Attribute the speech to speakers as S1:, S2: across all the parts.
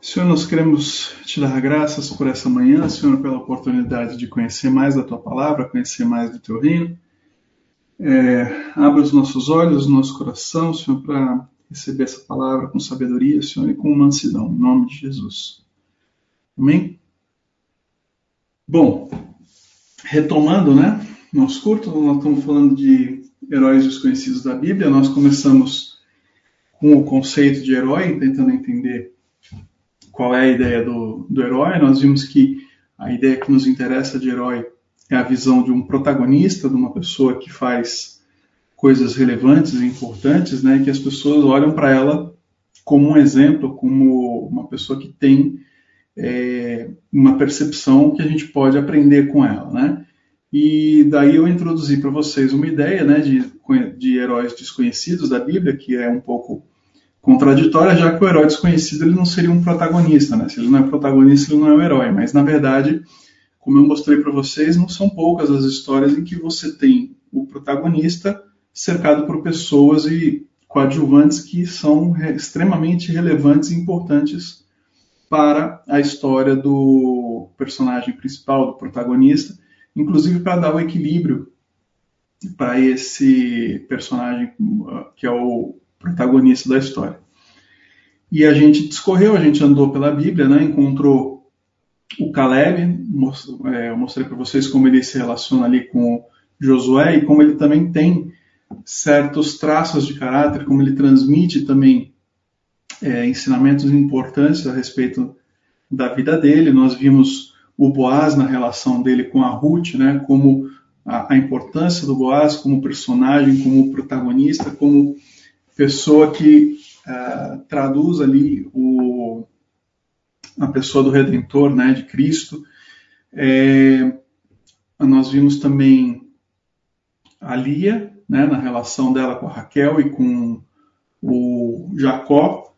S1: Senhor, nós queremos te dar graças por essa manhã, Senhor, pela oportunidade de conhecer mais da tua palavra, conhecer mais do teu reino. É, abra os nossos olhos, o nosso coração, Senhor, para receber essa palavra com sabedoria, Senhor, e com mansidão, em nome de Jesus. Amém? Bom, retomando, né? Nosso curto, nós estamos falando de heróis desconhecidos da Bíblia. Nós começamos com o conceito de herói, tentando entender qual é a ideia do, do herói. Nós vimos que a ideia que nos interessa de herói é a visão de um protagonista, de uma pessoa que faz coisas relevantes e importantes, né, que as pessoas olham para ela como um exemplo, como uma pessoa que tem é, uma percepção que a gente pode aprender com ela, né? E daí eu introduzi para vocês uma ideia, né, de, de heróis desconhecidos da Bíblia, que é um pouco contraditória, já que o herói desconhecido ele não seria um protagonista, né? Se ele não é protagonista, ele não é um herói. Mas na verdade, como eu mostrei para vocês, não são poucas as histórias em que você tem o protagonista cercado por pessoas e coadjuvantes que são extremamente relevantes e importantes para a história do personagem principal, do protagonista, inclusive para dar o equilíbrio para esse personagem que é o protagonista da história. E a gente discorreu, a gente andou pela Bíblia, né, encontrou o Caleb, é, eu mostrei para vocês como ele se relaciona ali com Josué e como ele também tem certos traços de caráter, como ele transmite também é, ensinamentos importantes a respeito da vida dele. Nós vimos o Boaz na relação dele com a Ruth, né, como a, a importância do Boaz como personagem, como protagonista, como pessoa que uh, traduz ali o, a pessoa do Redentor, né, de Cristo. É, nós vimos também a Lia, né, na relação dela com a Raquel e com o Jacó,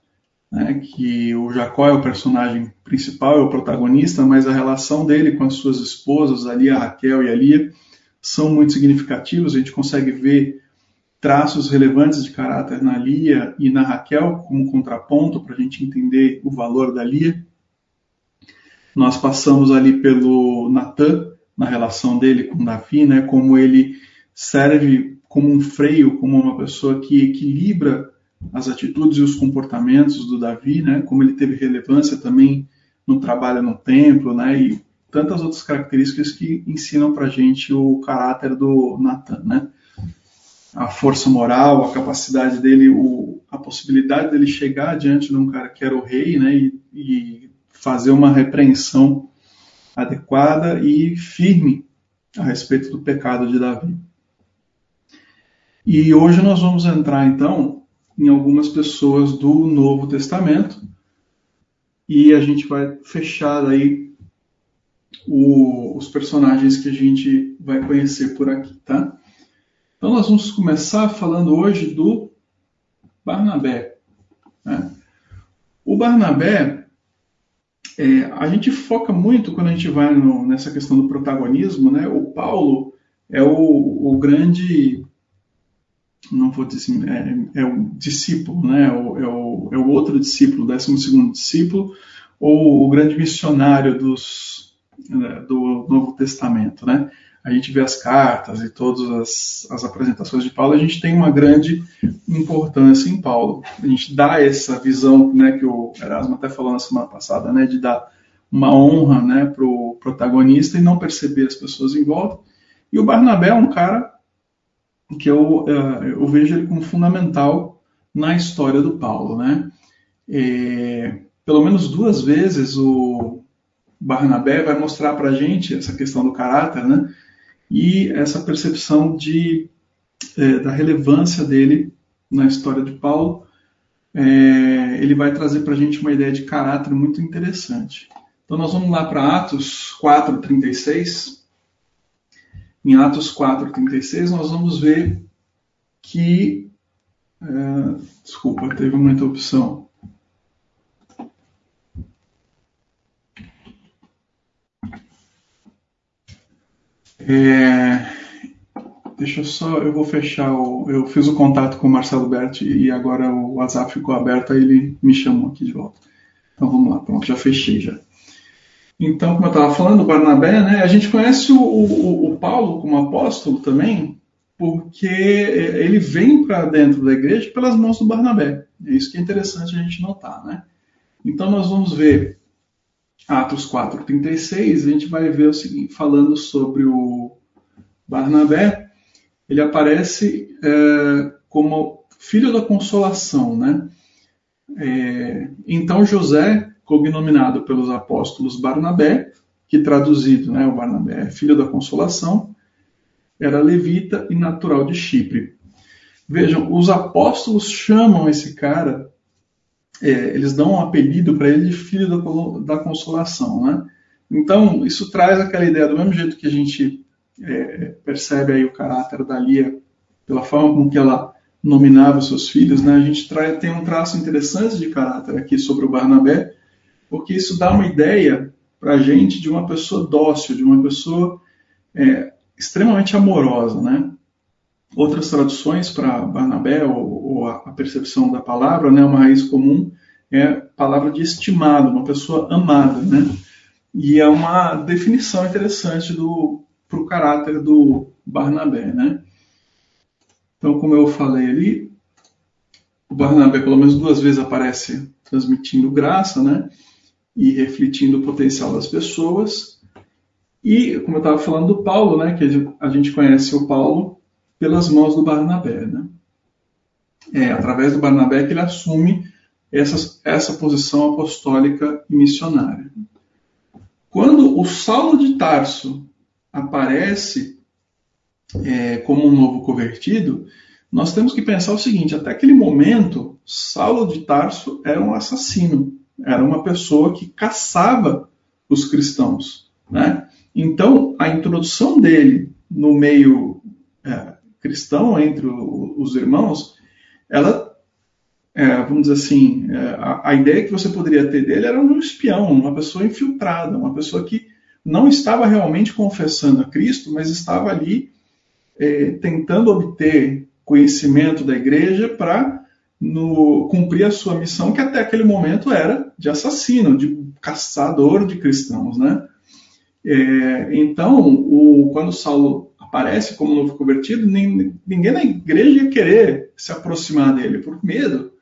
S1: né, que o Jacó é o personagem principal, é o protagonista, mas a relação dele com as suas esposas, ali a Raquel e a Lia, são muito significativos. A gente consegue ver traços relevantes de caráter na Lia e na Raquel como contraponto para a gente entender o valor da Lia. Nós passamos ali pelo Natan na relação dele com Davi, né, como ele serve como um freio, como uma pessoa que equilibra as atitudes e os comportamentos do Davi, né, como ele teve relevância também no trabalho no templo, né, e tantas outras características que ensinam para a gente o caráter do Natan, né a força moral, a capacidade dele, o, a possibilidade dele chegar diante de um cara que era o rei, né, e, e fazer uma repreensão adequada e firme a respeito do pecado de Davi. E hoje nós vamos entrar então em algumas pessoas do Novo Testamento e a gente vai fechar aí o, os personagens que a gente vai conhecer por aqui, tá? Então, nós vamos começar falando hoje do Barnabé. Né? O Barnabé, é, a gente foca muito quando a gente vai no, nessa questão do protagonismo, né? O Paulo é o, o grande, não vou dizer assim, é, é o discípulo, né? É o, é o, é o outro discípulo, o décimo segundo discípulo, ou o grande missionário dos, né, do Novo Testamento, né? A gente vê as cartas e todas as, as, apresentações de Paulo, a gente tem uma grande importância em Paulo. A gente dá essa visão, né, que o Erasmo até falou na semana passada, né, de dar uma honra, né, para o protagonista e não perceber as pessoas em volta. E o Barnabé é um cara que eu, é, eu vejo ele como fundamental na história do Paulo, né? É, pelo menos duas vezes o Barnabé vai mostrar para a gente essa questão do caráter, né? E essa percepção de, é, da relevância dele na história de Paulo, é, ele vai trazer para a gente uma ideia de caráter muito interessante. Então nós vamos lá para Atos 4:36. Em Atos 4:36 nós vamos ver que é, desculpa, teve uma interrupção. É, deixa eu só, eu vou fechar o. Eu fiz o contato com o Marcelo Berti e agora o WhatsApp ficou aberto, aí ele me chamou aqui de volta. Então vamos lá, pronto, já fechei já. Então, como eu estava falando, o Barnabé, né, a gente conhece o, o, o Paulo como apóstolo também, porque ele vem para dentro da igreja pelas mãos do Barnabé. É isso que é interessante a gente notar, né? Então nós vamos ver Atos 4:36, a gente vai ver o seguinte, falando sobre o Barnabé, ele aparece é, como filho da consolação, né? É, então José, cognominado pelos apóstolos Barnabé, que traduzido, né, o Barnabé é filho da consolação, era levita e natural de Chipre. Vejam, os apóstolos chamam esse cara, é, eles dão um apelido para ele de filho da, da, consolação, né? Então, isso traz aquela ideia, do mesmo jeito que a gente é, percebe aí o caráter da Lia, pela forma com que ela nominava os seus filhos, né? A gente tem um traço interessante de caráter aqui sobre o Barnabé, porque isso dá uma ideia para a gente de uma pessoa dócil, de uma pessoa é, extremamente amorosa, né? Outras traduções para Barnabé, ou, ou, a percepção da palavra, né, uma raiz comum, é palavra de estimado, uma pessoa amada, né? E é uma definição interessante para o caráter do Barnabé, né? Então, como eu falei ali, o Barnabé pelo menos duas vezes aparece transmitindo graça, né? E refletindo o potencial das pessoas. E, como eu estava falando do Paulo, né, que a gente conhece o Paulo pelas mãos do Barnabé. Né? É através do Barnabé que ele assume essa, essa posição apostólica e missionária. Quando o Saulo de Tarso aparece é, como um novo convertido, nós temos que pensar o seguinte: até aquele momento, Saulo de Tarso era um assassino, era uma pessoa que caçava os cristãos. Né? Então, a introdução dele no meio é, cristão, entre o, os irmãos, ela, é, vamos dizer assim, é, a, a, ideia que você poderia ter dele era um espião, uma pessoa infiltrada, uma pessoa que não estava realmente confessando a Cristo, mas estava ali é, tentando obter conhecimento da igreja para cumprir a sua missão, que até aquele momento era de assassino, de caçador de cristãos, né? É, então, o, quando Saulo aparece como novo convertido, nem, ninguém na igreja ia querer se aproximar dele por medo.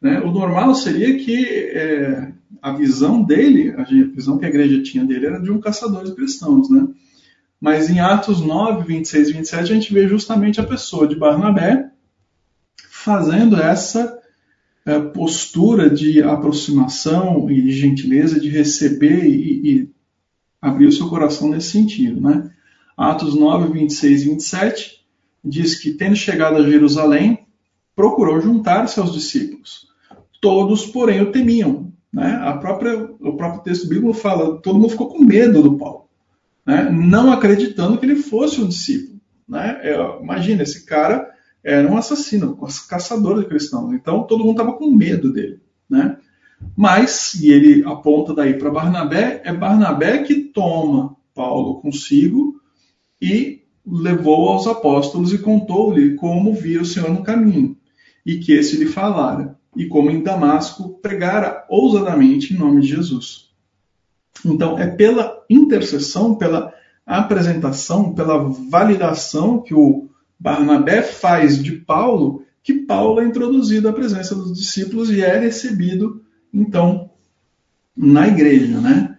S1: Né? O normal seria que é, a visão dele, a visão que a igreja tinha dele era de um caçador de cristãos. Né? Mas em Atos 9, 26 e 27, a gente vê justamente a pessoa de Barnabé fazendo essa é, postura de aproximação e de gentileza, de receber e, e abrir o seu coração nesse sentido. Né? Atos 9, 26 e 27 diz que, tendo chegado a Jerusalém, procurou juntar-se aos discípulos. Todos, porém, o temiam. Né? A própria, o próprio texto bíblico fala, todo mundo ficou com medo do Paulo, né? não acreditando que ele fosse um discípulo. Né? É, imagina, esse cara era um assassino, caçador de cristãos. Então, todo mundo estava com medo dele. Né? Mas, e ele aponta daí para Barnabé, é Barnabé que toma Paulo consigo e levou aos apóstolos e contou-lhe como via o Senhor no caminho, e que esse lhe falara, e como em Damasco pregara ousadamente em nome de Jesus. Então, é pela intercessão, pela apresentação, pela validação que o Barnabé faz de Paulo, que Paulo é introduzido à presença dos discípulos e é recebido então, na igreja, né?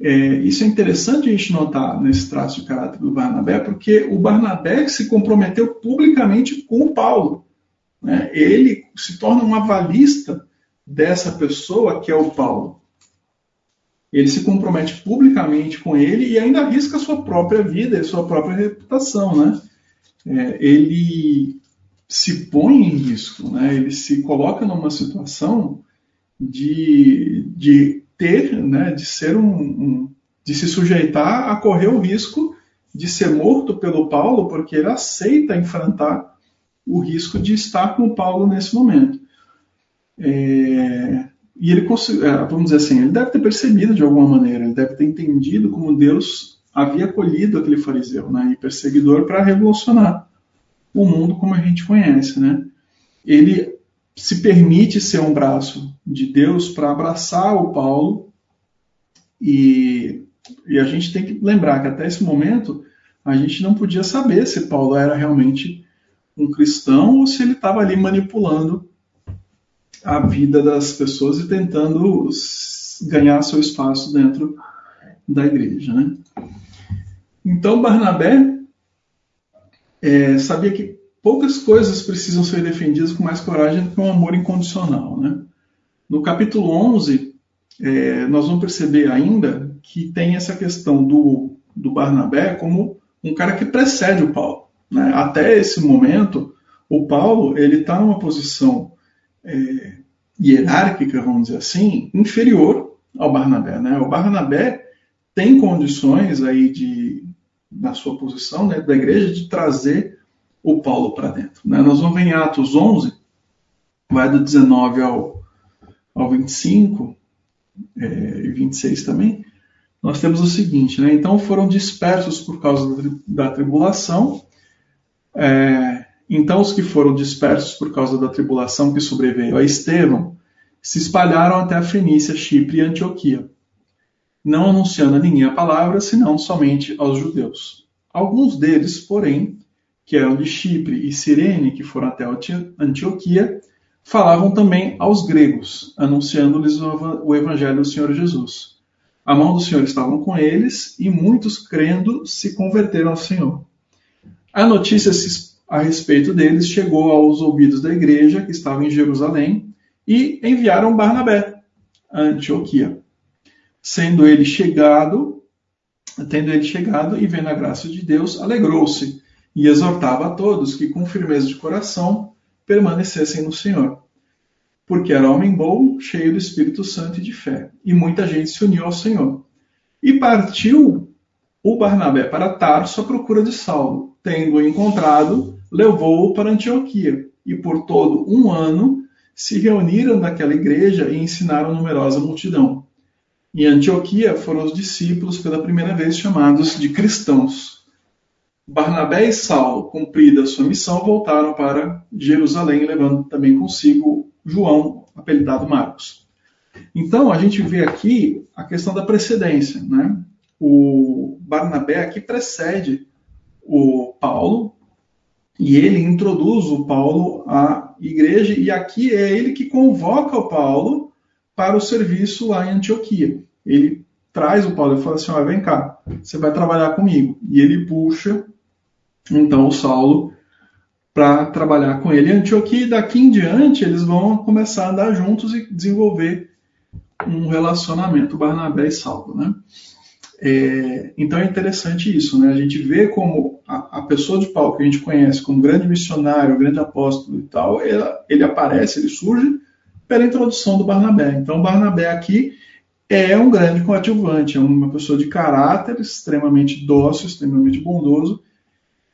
S1: É, isso é interessante a gente notar nesse traço de caráter do Barnabé, porque o Barnabé se comprometeu publicamente com o Paulo. Né? Ele se torna um avalista dessa pessoa que é o Paulo. Ele se compromete publicamente com ele e ainda arrisca a sua própria vida e sua própria reputação. Né? É, ele se põe em risco, né? ele se coloca numa situação de, de ter, né, de ser um, um, de se sujeitar a correr o risco de ser morto pelo Paulo, porque ele aceita enfrentar o risco de estar com o Paulo nesse momento. É, e ele, é, vamos dizer assim, ele deve ter percebido de alguma maneira, ele deve ter entendido como Deus havia acolhido aquele fariseu né, e perseguidor para revolucionar o mundo como a gente conhece. Né? Ele se permite ser um braço de Deus para abraçar o Paulo e, e a gente tem que lembrar que até esse momento a gente não podia saber se Paulo era realmente um cristão ou se ele estava ali manipulando a vida das pessoas e tentando ganhar seu espaço dentro da igreja. Né? Então Barnabé é, sabia que poucas coisas precisam ser defendidas com mais coragem do que um amor incondicional. Né? No capítulo 11, é, nós vamos perceber ainda que tem essa questão do, do Barnabé como um cara que precede o Paulo. Né? Até esse momento, o Paulo ele está numa posição é, hierárquica, vamos dizer assim, inferior ao Barnabé. Né? O Barnabé tem condições aí de, na sua posição né, da igreja de trazer o Paulo para dentro. Né? Nós vamos ver em Atos 11, vai do 19 ao, ao 25 é, e 26 também, nós temos o seguinte, né? então foram dispersos por causa da, tribulação, é, então os que foram dispersos por causa da tribulação que sobreveio a Estevão se espalharam até a Fenícia, Chipre e Antioquia, não anunciando a ninguém a palavra, senão somente aos judeus. Alguns deles, porém, que eram de Chipre e Cirene, que foram até Antioquia, falavam também aos gregos, anunciando-lhes o evangelho do Senhor Jesus. A mão do Senhor estava com eles e muitos, crendo, se converteram ao Senhor. A notícia a respeito deles chegou aos ouvidos da igreja que estava em Jerusalém e enviaram Barnabé a Antioquia. Sendo ele chegado, tendo ele chegado e vendo a graça de Deus, alegrou-se e exortava a todos que com firmeza de coração permanecessem no Senhor porque era homem bom, cheio do Espírito Santo e de fé, e muita gente se uniu ao Senhor. E partiu o Barnabé para Tarso à procura de Saulo. Tendo-o encontrado, levou-o para Antioquia, e por todo um ano se reuniram naquela igreja e ensinaram numerosa multidão. Em Antioquia foram os discípulos pela primeira vez chamados de cristãos. Barnabé e Saulo, cumprida a sua missão, voltaram para Jerusalém, levando também consigo João, apelidado Marcos. Então, a gente vê aqui a questão da precedência. Né? O Barnabé aqui precede o Paulo e ele introduz o Paulo à igreja, e aqui é ele que convoca o Paulo para o serviço lá em Antioquia. Ele traz o Paulo e fala assim: vem cá, você vai trabalhar comigo. E ele puxa então o Saulo para trabalhar com ele em Antioquia, e daqui em diante eles vão começar a andar juntos e desenvolver um relacionamento, Barnabé e Saulo. Né? É, então é interessante isso, né? a gente vê como a, a, pessoa de Paulo que a gente conhece como grande missionário, grande apóstolo e tal, ele, ele aparece, ele surge pela introdução do Barnabé. Então Barnabé aqui é um grande coadjuvante, é uma pessoa de caráter extremamente dócil, extremamente bondoso,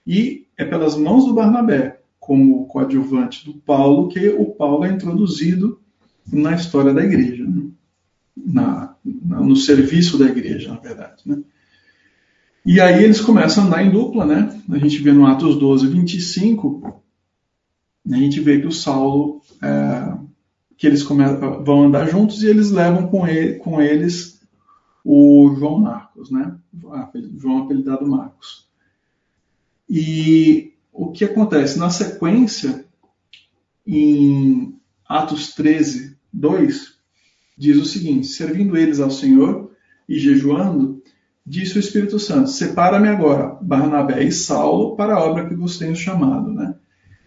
S1: e é pelas mãos do Barnabé, como coadjuvante do Paulo, que o Paulo é introduzido na história da igreja, né? na, na, no serviço da igreja, na verdade. Né? E aí eles começam a andar em dupla, né? A gente vê no Atos 12, 25, a gente vê que o Saulo, é, que eles começam, vão andar juntos e eles levam com, ele, com eles o João Marcos, né? João apelidado Marcos. E o que acontece? Na sequência, em Atos 13, 2, diz o seguinte: Servindo eles ao Senhor e jejuando, disse o Espírito Santo: Separa-me agora, Barnabé e Saulo, para a obra que vos tenho chamado. Né?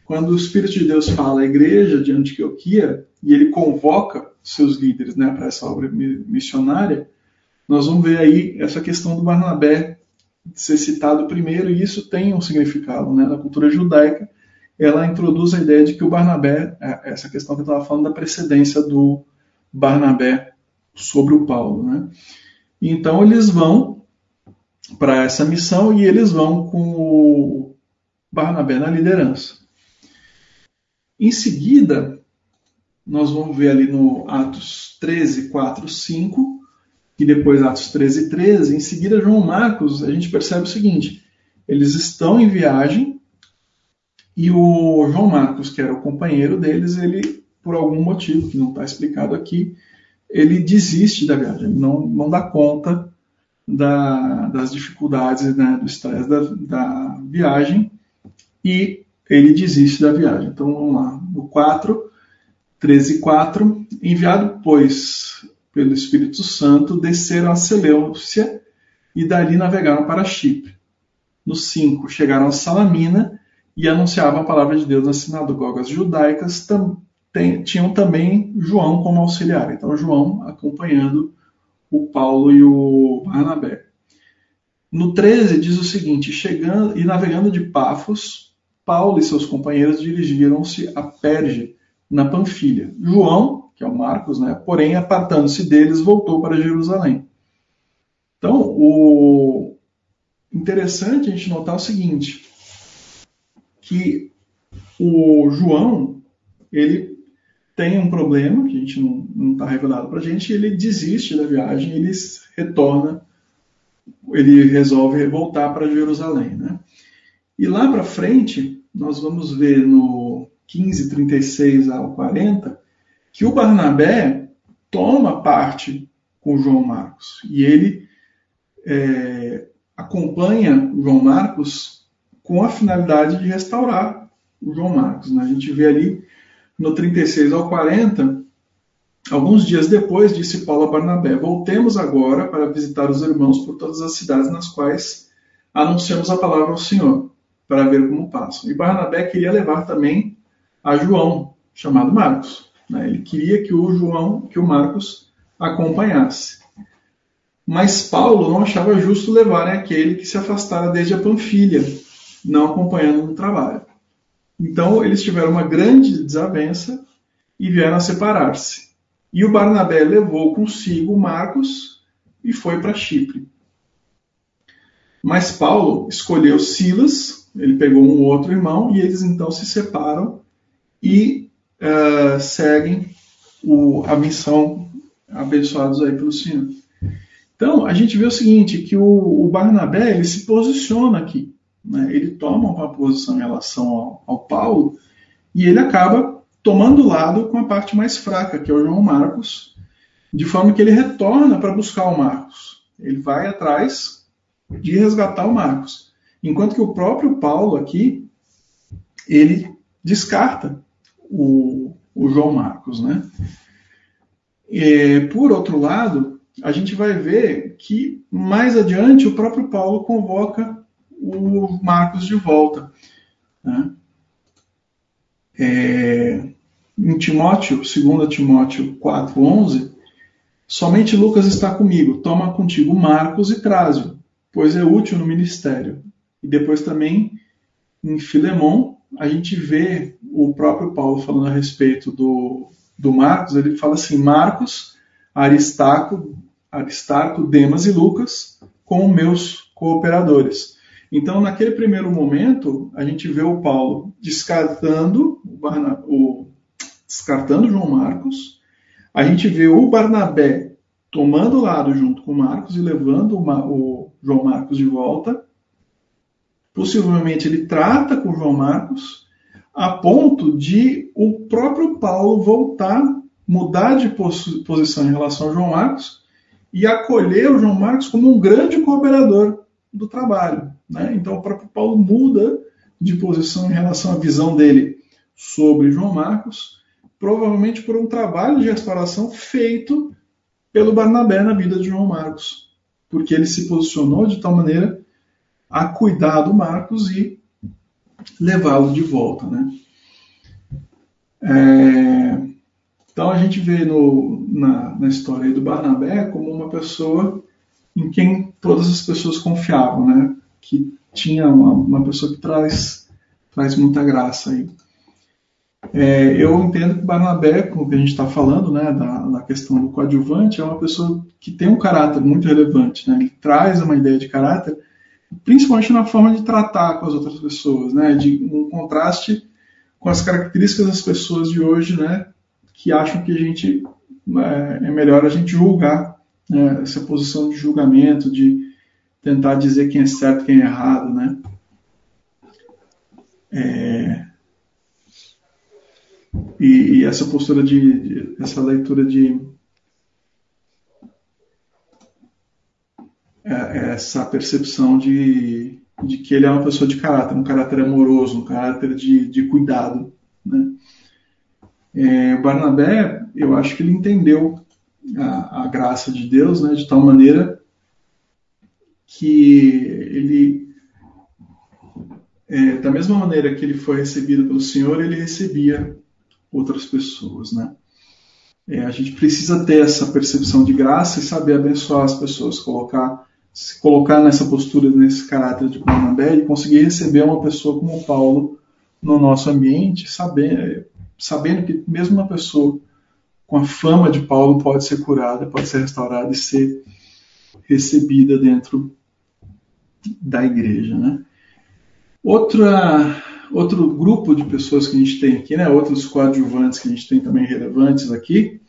S1: Quando o Espírito de Deus fala à igreja de Antioquia e ele convoca seus líderes né, para essa obra missionária, nós vamos ver aí essa questão do Barnabé ser citado primeiro, e isso tem um significado. Né? Na cultura judaica, ela introduz a ideia de que o Barnabé, é, essa questão que eu estava falando da precedência do Barnabé sobre o Paulo. Né? Então eles vão para essa missão e eles vão com o Barnabé na liderança. Em seguida, nós vamos ver ali no Atos 13, 4, 5, e depois Atos 13 e 13, em seguida João Marcos, a gente percebe o seguinte, eles estão em viagem e o João Marcos, que era o companheiro deles, ele por algum motivo que não está explicado aqui, ele desiste da viagem, ele não, não dá conta da, das dificuldades, né, do estresse da, da viagem e ele desiste da viagem. Então vamos lá, no 4, 13 4, enviado, pois, pelo Espírito Santo, desceram a Seleucia e dali navegaram para Chipre. No 5, chegaram a Salamina e anunciavam a palavra de Deus nas sinagogas judaicas, tam, tem, tinham também João como auxiliar. Então, João acompanhando o Paulo e o Barnabé. No 13 diz o seguinte: chegando e navegando de Pafos, Paulo e seus companheiros dirigiram-se a Perge, na Panfilha. João, que é o Marcos, né, porém, apartando-se deles, voltou para Jerusalém. Então, o interessante a gente notar o seguinte, que o João, ele tem um problema, que a gente não está revelado para a gente, ele desiste da viagem, ele retorna, ele resolve voltar para Jerusalém. Né? E lá para frente, nós vamos ver no 15, 36 ao 40, que o Barnabé toma parte com João Marcos, e ele é, acompanha João Marcos com a finalidade de restaurar o João Marcos. Né? A gente vê ali no 36 ao 40, alguns dias depois, disse Paulo a Barnabé: Voltemos agora para visitar os irmãos por todas as cidades nas quais anunciamos a palavra ao Senhor, para ver como passam. E Barnabé queria levar também a João, chamado Marcos. Né? Ele queria que o João, que o Marcos acompanhasse. Mas Paulo não achava justo levar aquele que se afastara desde a Panfilha, não acompanhando no trabalho. Então eles tiveram uma grande desavença e vieram a separar-se. E o Barnabé levou consigo Marcos e foi para Chipre. Mas Paulo escolheu Silas, ele pegou um outro irmão e eles então se separam e uh, seguem o, a missão abençoados aí pelo Senhor. Então a gente vê o seguinte, que o, o Barnabé ele se posiciona aqui né, ele toma uma posição em relação ao, ao Paulo e ele acaba tomando lado com a parte mais fraca, que é o João Marcos, de forma que ele retorna para buscar o Marcos. Ele vai atrás de resgatar o Marcos. Enquanto que o próprio Paulo aqui, ele descarta o, o João Marcos. Né? E, por outro lado, a gente vai ver que mais adiante o próprio Paulo convoca o Marcos de volta. Né? É, em Timóteo, 2 Timóteo 4,11, somente Lucas está comigo, toma contigo Marcos e traze-o, pois é útil no ministério. E depois também em Filemão, a gente vê o próprio Paulo falando a respeito do, do Marcos, ele fala assim, Marcos, Aristarco, Aristarco, Demas e Lucas, como meus cooperadores. Então, naquele primeiro momento, a gente vê o Paulo descartando o, descartando João Marcos, a gente vê o Barnabé tomando lado junto com Marcos e levando o João Marcos de volta. Possivelmente ele trata com João Marcos a ponto de o próprio Paulo voltar, mudar de posição em relação ao João Marcos e acolher o João Marcos como um grande cooperador do trabalho. Né? Então o próprio Paulo muda de posição em relação à visão dele sobre João Marcos, provavelmente por um trabalho de restauração feito pelo Barnabé na vida de João Marcos, porque ele se posicionou de tal maneira a cuidar do Marcos e levá-lo de volta. Né? É, então a gente vê no, na, na história do Barnabé como uma pessoa em quem todas as pessoas confiavam, né? que tinha uma, uma pessoa que traz, traz muita graça aí. É, eu entendo que Barnabé, como a gente está falando, né, da, da, questão do coadjuvante, é uma pessoa que tem um caráter muito relevante. Né? Ele traz uma ideia de caráter, principalmente na forma de tratar com as outras pessoas, né? de um contraste com as características das pessoas de hoje, né, que acham que a gente é, é melhor a gente julgar né, essa posição de julgamento, de tentar dizer quem é certo quem é errado, né? É... e, e essa postura de, de, essa leitura de é, é essa percepção de, de que ele é uma pessoa de caráter, um caráter amoroso, um caráter de, de cuidado. Né? É, Barnabé, eu acho que ele entendeu a, a graça de Deus né, de tal maneira que ele, é, da mesma maneira que ele foi recebido pelo Senhor, ele recebia outras pessoas, né? É, a gente precisa ter essa percepção de graça e saber abençoar as pessoas, colocar, se colocar nessa postura, nesse caráter de Barnabé e conseguir receber uma pessoa como Paulo no nosso ambiente, sabendo, sabendo que mesmo uma pessoa com a fama de Paulo pode ser curada, pode ser restaurada e ser recebida dentro da igreja, né? Outra outro grupo de pessoas que a gente tem aqui, né, outros coadjuvantes que a gente tem também relevantes aqui,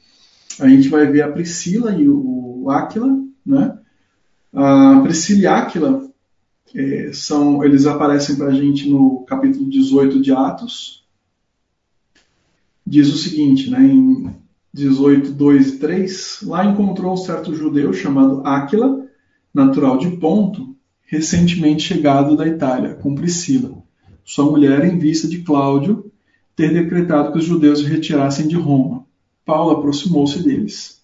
S1: a gente vai ver a Priscila e o Áquila, né? A Priscila e Áquila é, são, eles aparecem para a gente no capítulo 18 de Atos. Diz o seguinte, né, em 18, 2 e 3, lá encontrou um certo judeu chamado Áquila, natural de Ponto, recentemente chegado da Itália, com Priscila sua mulher, em vista de Cláudio ter decretado que os judeus se retirassem de Roma. Paulo aproximou-se deles.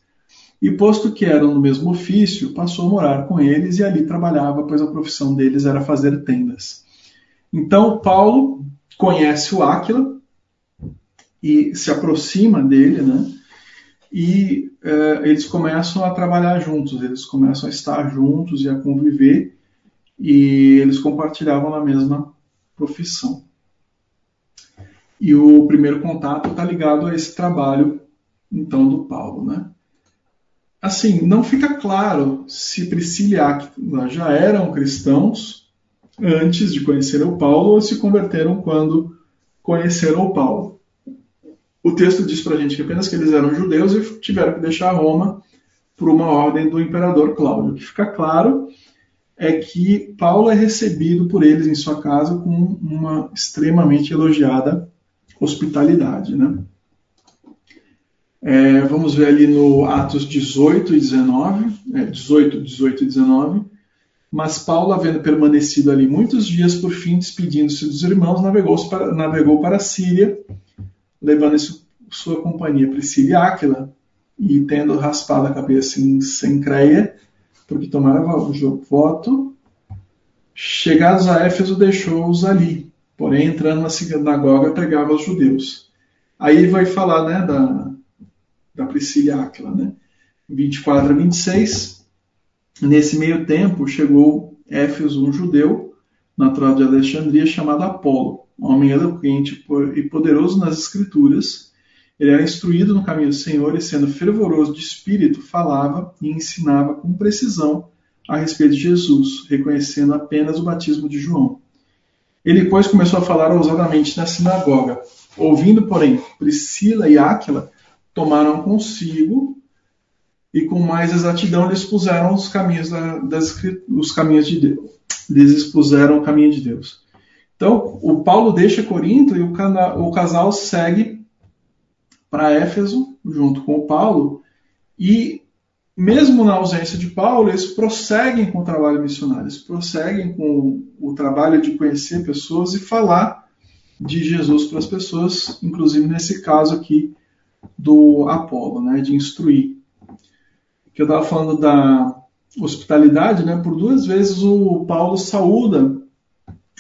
S1: E, posto que eram no mesmo ofício, passou a morar com eles e ali trabalhava, pois a profissão deles era fazer tendas. Então, Paulo conhece o Áquila e se aproxima dele, né? E eh, eles começam a trabalhar juntos, eles começam a estar juntos e a conviver, e eles compartilhavam na mesma profissão. E o primeiro contato está ligado a esse trabalho, então, do Paulo. Né? Assim, não fica claro se Priscila e Aquila já eram cristãos antes de conhecer o Paulo ou se converteram quando conheceram o Paulo. O texto diz para a gente que apenas que eles eram judeus e tiveram que deixar Roma por uma ordem do imperador Cláudio. O que fica claro é que Paulo é recebido por eles em sua casa com uma extremamente elogiada hospitalidade. Né? É, vamos ver ali no Atos 18 e 19, é, 18, 18 e 19. Mas Paulo, havendo permanecido ali muitos dias, por fim, despedindo-se dos irmãos, navegou para, navegou para a Síria, levando sua companhia Priscila e Áquila, e tendo raspado a cabeça em Sencreia, porque tomara voto. Chegados a Éfeso, deixou-os ali, porém, entrando na sinagoga, pregava aos judeus. Aí ele vai falar né, da, da Priscila e Áquila, né? 24 a 26. Nesse meio tempo, chegou Éfeso, um judeu, natural de Alexandria, chamado Apolo, homem eloquente e poderoso nas escrituras, ele era instruído no caminho do Senhor e, sendo fervoroso de espírito, falava e ensinava com precisão a respeito de Jesus, reconhecendo apenas o batismo de João. Ele, pois, começou a falar ousadamente na sinagoga. Ouvindo, porém, Priscila e Áquila, tomaram consigo e com mais exatidão lhes expuseram os caminhos, da, das, os caminhos de Deus. Lhes expuseram o caminho de Deus. Então, o Paulo deixa Corinto e o, o casal segue para Éfeso, junto com o Paulo, e mesmo na ausência de Paulo, eles prosseguem com o trabalho missionário, eles prosseguem com o trabalho de conhecer pessoas e falar de Jesus para as pessoas, inclusive nesse caso aqui do Apolo, né, de instruir. Que eu estava falando da hospitalidade, né, por duas vezes o Paulo saúda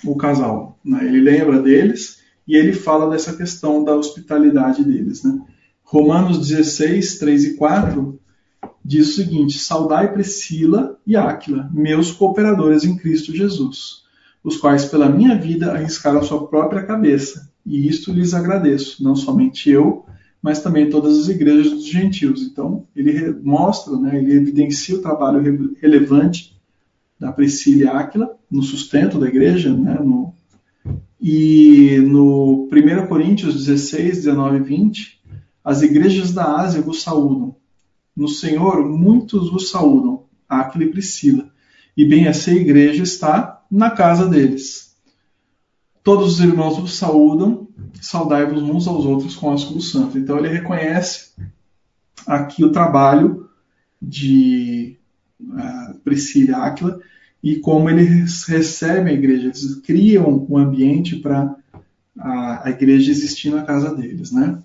S1: o casal, né, ele lembra deles e ele fala dessa questão da hospitalidade deles. Né? Romanos 16, 3 e 4 diz o seguinte: Saudai Priscila e Áquila, meus cooperadores em Cristo Jesus, os quais pela minha vida arriscaram a sua própria cabeça, e isto lhes agradeço, não somente eu, mas também todas as igrejas dos gentios. Então, ele mostra, né, ele evidencia o trabalho relevante da Priscila e Áquila no sustento da igreja, né, no, e no 1 Coríntios 16, 19 e 20, as igrejas da Ásia vos saúdam. No Senhor, muitos vos saúdam, Aquila e Priscila. E bem essa igreja está na casa deles. Todos os irmãos vos saúdam, saudai-vos uns aos outros com ósculo santo. Então ele reconhece aqui o trabalho de uh, Priscila e Áquila e como eles recebem a igreja, eles criam um ambiente para a, a, igreja existir na casa deles, né?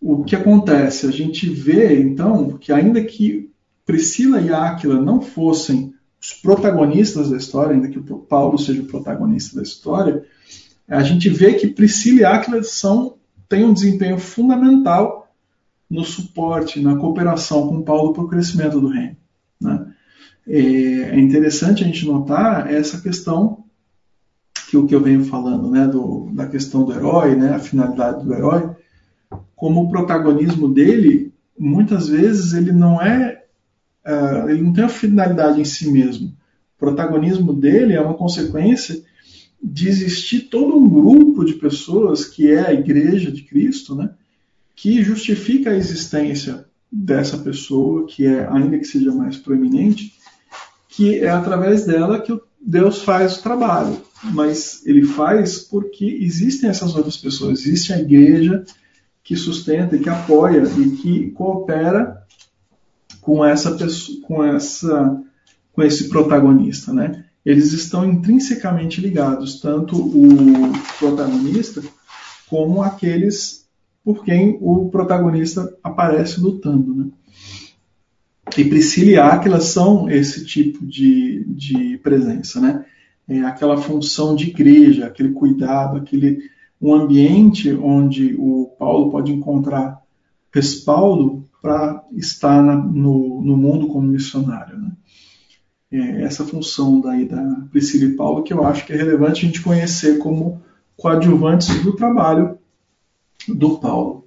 S1: O que acontece? A gente vê, então, que ainda que Priscila e Áquila não fossem os protagonistas da história, ainda que o Paulo seja o protagonista da história, a gente vê que Priscila e Áquila são, têm um desempenho fundamental no suporte, na cooperação com Paulo para o crescimento do reino. Né? É, é interessante a gente notar essa questão que o que eu venho falando, né, do, da questão do herói, né, a finalidade do herói, como o protagonismo dele, muitas vezes ele não é, uh, ele não tem a finalidade em si mesmo. O protagonismo dele é uma consequência de existir todo um grupo de pessoas que é a Igreja de Cristo, né, que justifica a existência dessa pessoa, que é ainda que seja mais proeminente, que é através dela que Deus faz o trabalho. Mas ele faz porque existem essas outras pessoas, existe a igreja que sustenta, que apoia e que coopera com essa pessoa, com essa com esse protagonista, né? Eles estão intrinsecamente ligados, tanto o protagonista como aqueles por quem o protagonista aparece lutando, né? E Priscila e Áquila são esse tipo de, de presença, né? É aquela função de igreja, aquele cuidado, aquele um ambiente onde o Paulo pode encontrar respaldo para estar na, no, no, mundo como missionário. Né? É essa função daí da Priscila e Paulo que eu acho que é relevante a gente conhecer como coadjuvantes do trabalho do Paulo.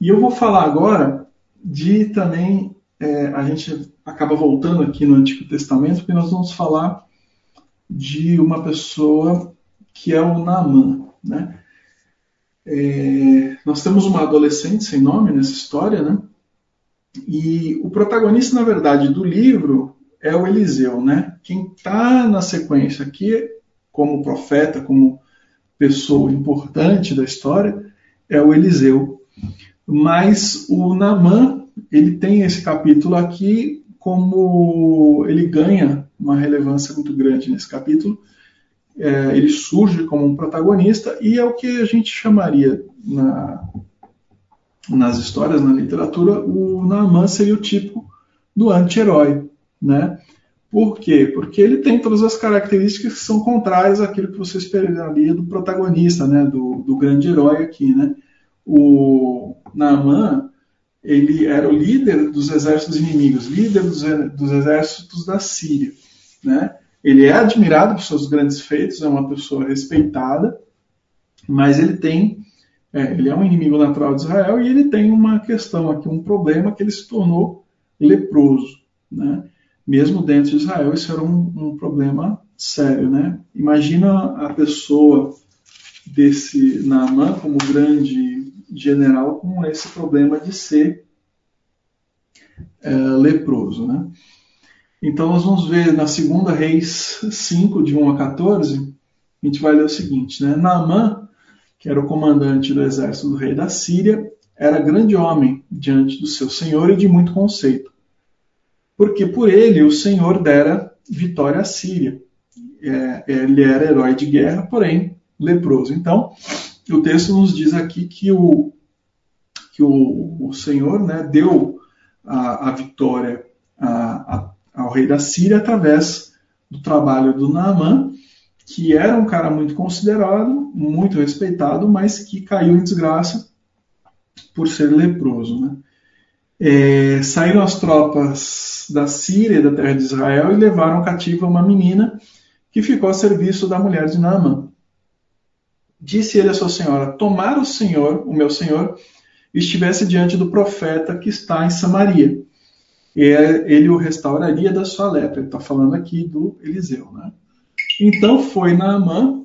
S1: E eu vou falar agora de também é, a gente acaba voltando aqui no Antigo Testamento, porque nós vamos falar de uma pessoa que é o Naamã. Né? É, nós temos uma adolescente sem nome nessa história, né? E o protagonista, na verdade, do livro é o Eliseu, né? Quem está na sequência aqui, como profeta, como pessoa importante da história, é o Eliseu. Mas o Naamã ele tem esse capítulo aqui como ele ganha uma relevância muito grande nesse capítulo. É, ele surge como um protagonista e é o que a gente chamaria na, nas histórias, na literatura, o Naaman seria o tipo do anti-herói, né? Por quê? Porque ele tem todas as características que são contrárias àquilo que você esperaria do protagonista, né? Do, do grande herói aqui, né? O Naaman, ele era o líder dos exércitos inimigos, líder dos, dos exércitos da Síria. Né? Ele é admirado por seus grandes feitos, é uma pessoa respeitada, mas ele tem, é, ele é um inimigo natural de Israel e ele tem uma questão aqui, um problema que ele se tornou leproso. Né? Mesmo dentro de Israel, isso era um, um problema sério. Né? Imagina a pessoa desse Naaman como grande general com esse problema de ser é, leproso. Né? Então, nós vamos ver na segunda Reis 5, de 1 a 14, a gente vai ler o seguinte: né? Naamã, que era o comandante do exército do rei da Síria, era grande homem diante do seu senhor e de muito conceito, porque por ele o senhor dera vitória à Síria. É, ele era herói de guerra, porém leproso. Então, o texto nos diz aqui que o, que o, o Senhor né, deu a, a vitória a, a, ao rei da Síria através do trabalho do Naamã, que era um cara muito considerado, muito respeitado, mas que caiu em desgraça por ser leproso. Né? É, saíram as tropas da Síria, da terra de Israel, e levaram cativa uma menina que ficou a serviço da mulher de Naamã. Disse ele à sua senhora: Tomara o senhor, o meu senhor, estivesse diante do profeta que está em Samaria. E ele o restauraria da sua lepra. Ele está falando aqui do Eliseu. Né? Então foi Naamã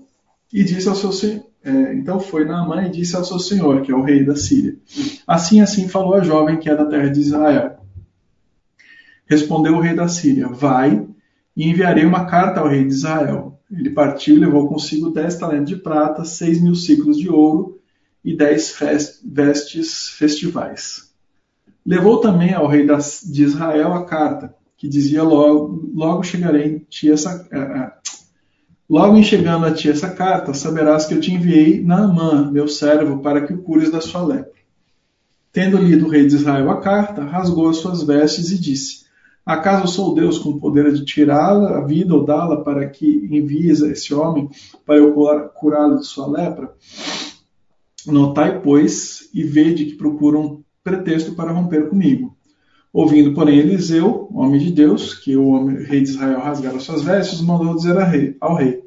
S1: e disse ao seu senhor. É, então foi Naamã e disse ao seu senhor, que é o rei da Síria. Assim, assim falou a jovem que é da terra de Israel. Respondeu o rei da Síria: Vai e enviarei uma carta ao rei de Israel Ele partiu e levou consigo dez talentos de prata, seis mil ciclos de ouro e dez vestes festivais. Levou também ao rei de Israel a carta, que dizia logo, logo chegarei em ti essa, logo em chegando a ti essa carta, saberás que eu te enviei Naamã, meu servo, para que o cures da sua lepra. Tendo lido o rei de Israel a carta, rasgou as suas vestes e disse: Acaso sou Deus com poder de tirá-la a vida ou dá-la para que envies a esse homem para eu curá-lo de sua lepra? Notai, pois, e vede que procuram pretexto para romper comigo. Ouvindo, porém, Eliseu, homem de Deus, que o homem, rei de Israel rasgara suas vestes, mandou dizer rei, ao rei: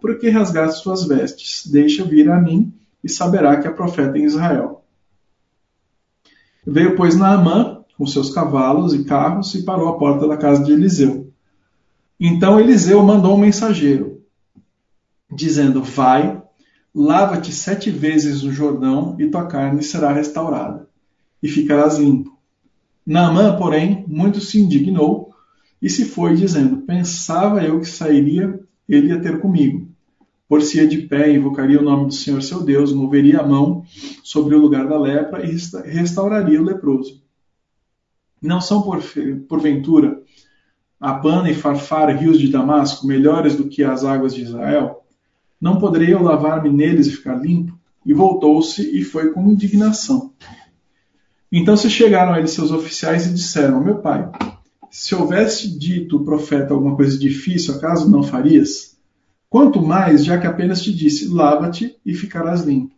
S1: Por que rasgaste suas vestes? Deixa vir a mim e saberá que é profeta em Israel. Veio, pois, Naamã com seus cavalos e carros e parou à porta da casa de Eliseu. Então Eliseu mandou um mensageiro, dizendo: Vai, lava-te sete vezes no Jordão e tua carne será restaurada, e ficarás limpo. Naamã, porém, muito se indignou e se foi, dizendo: Pensava eu que sairia ele a ter comigo. Por-se-ia de pé, invocaria o nome do Senhor seu Deus, moveria a mão sobre o lugar da lepra e restauraria o leproso. Não são, por, porventura, Abana e Farfar, rios de Damasco, melhores do que as águas de Israel? Não poderei eu lavar-me neles e ficar limpo? E voltou-se e foi com indignação. Então se chegaram a ele seus oficiais e disseram: Meu pai, se houvesse dito o profeta alguma coisa difícil, acaso não farias? Quanto mais, já que apenas te disse, lava-te e ficarás limpo.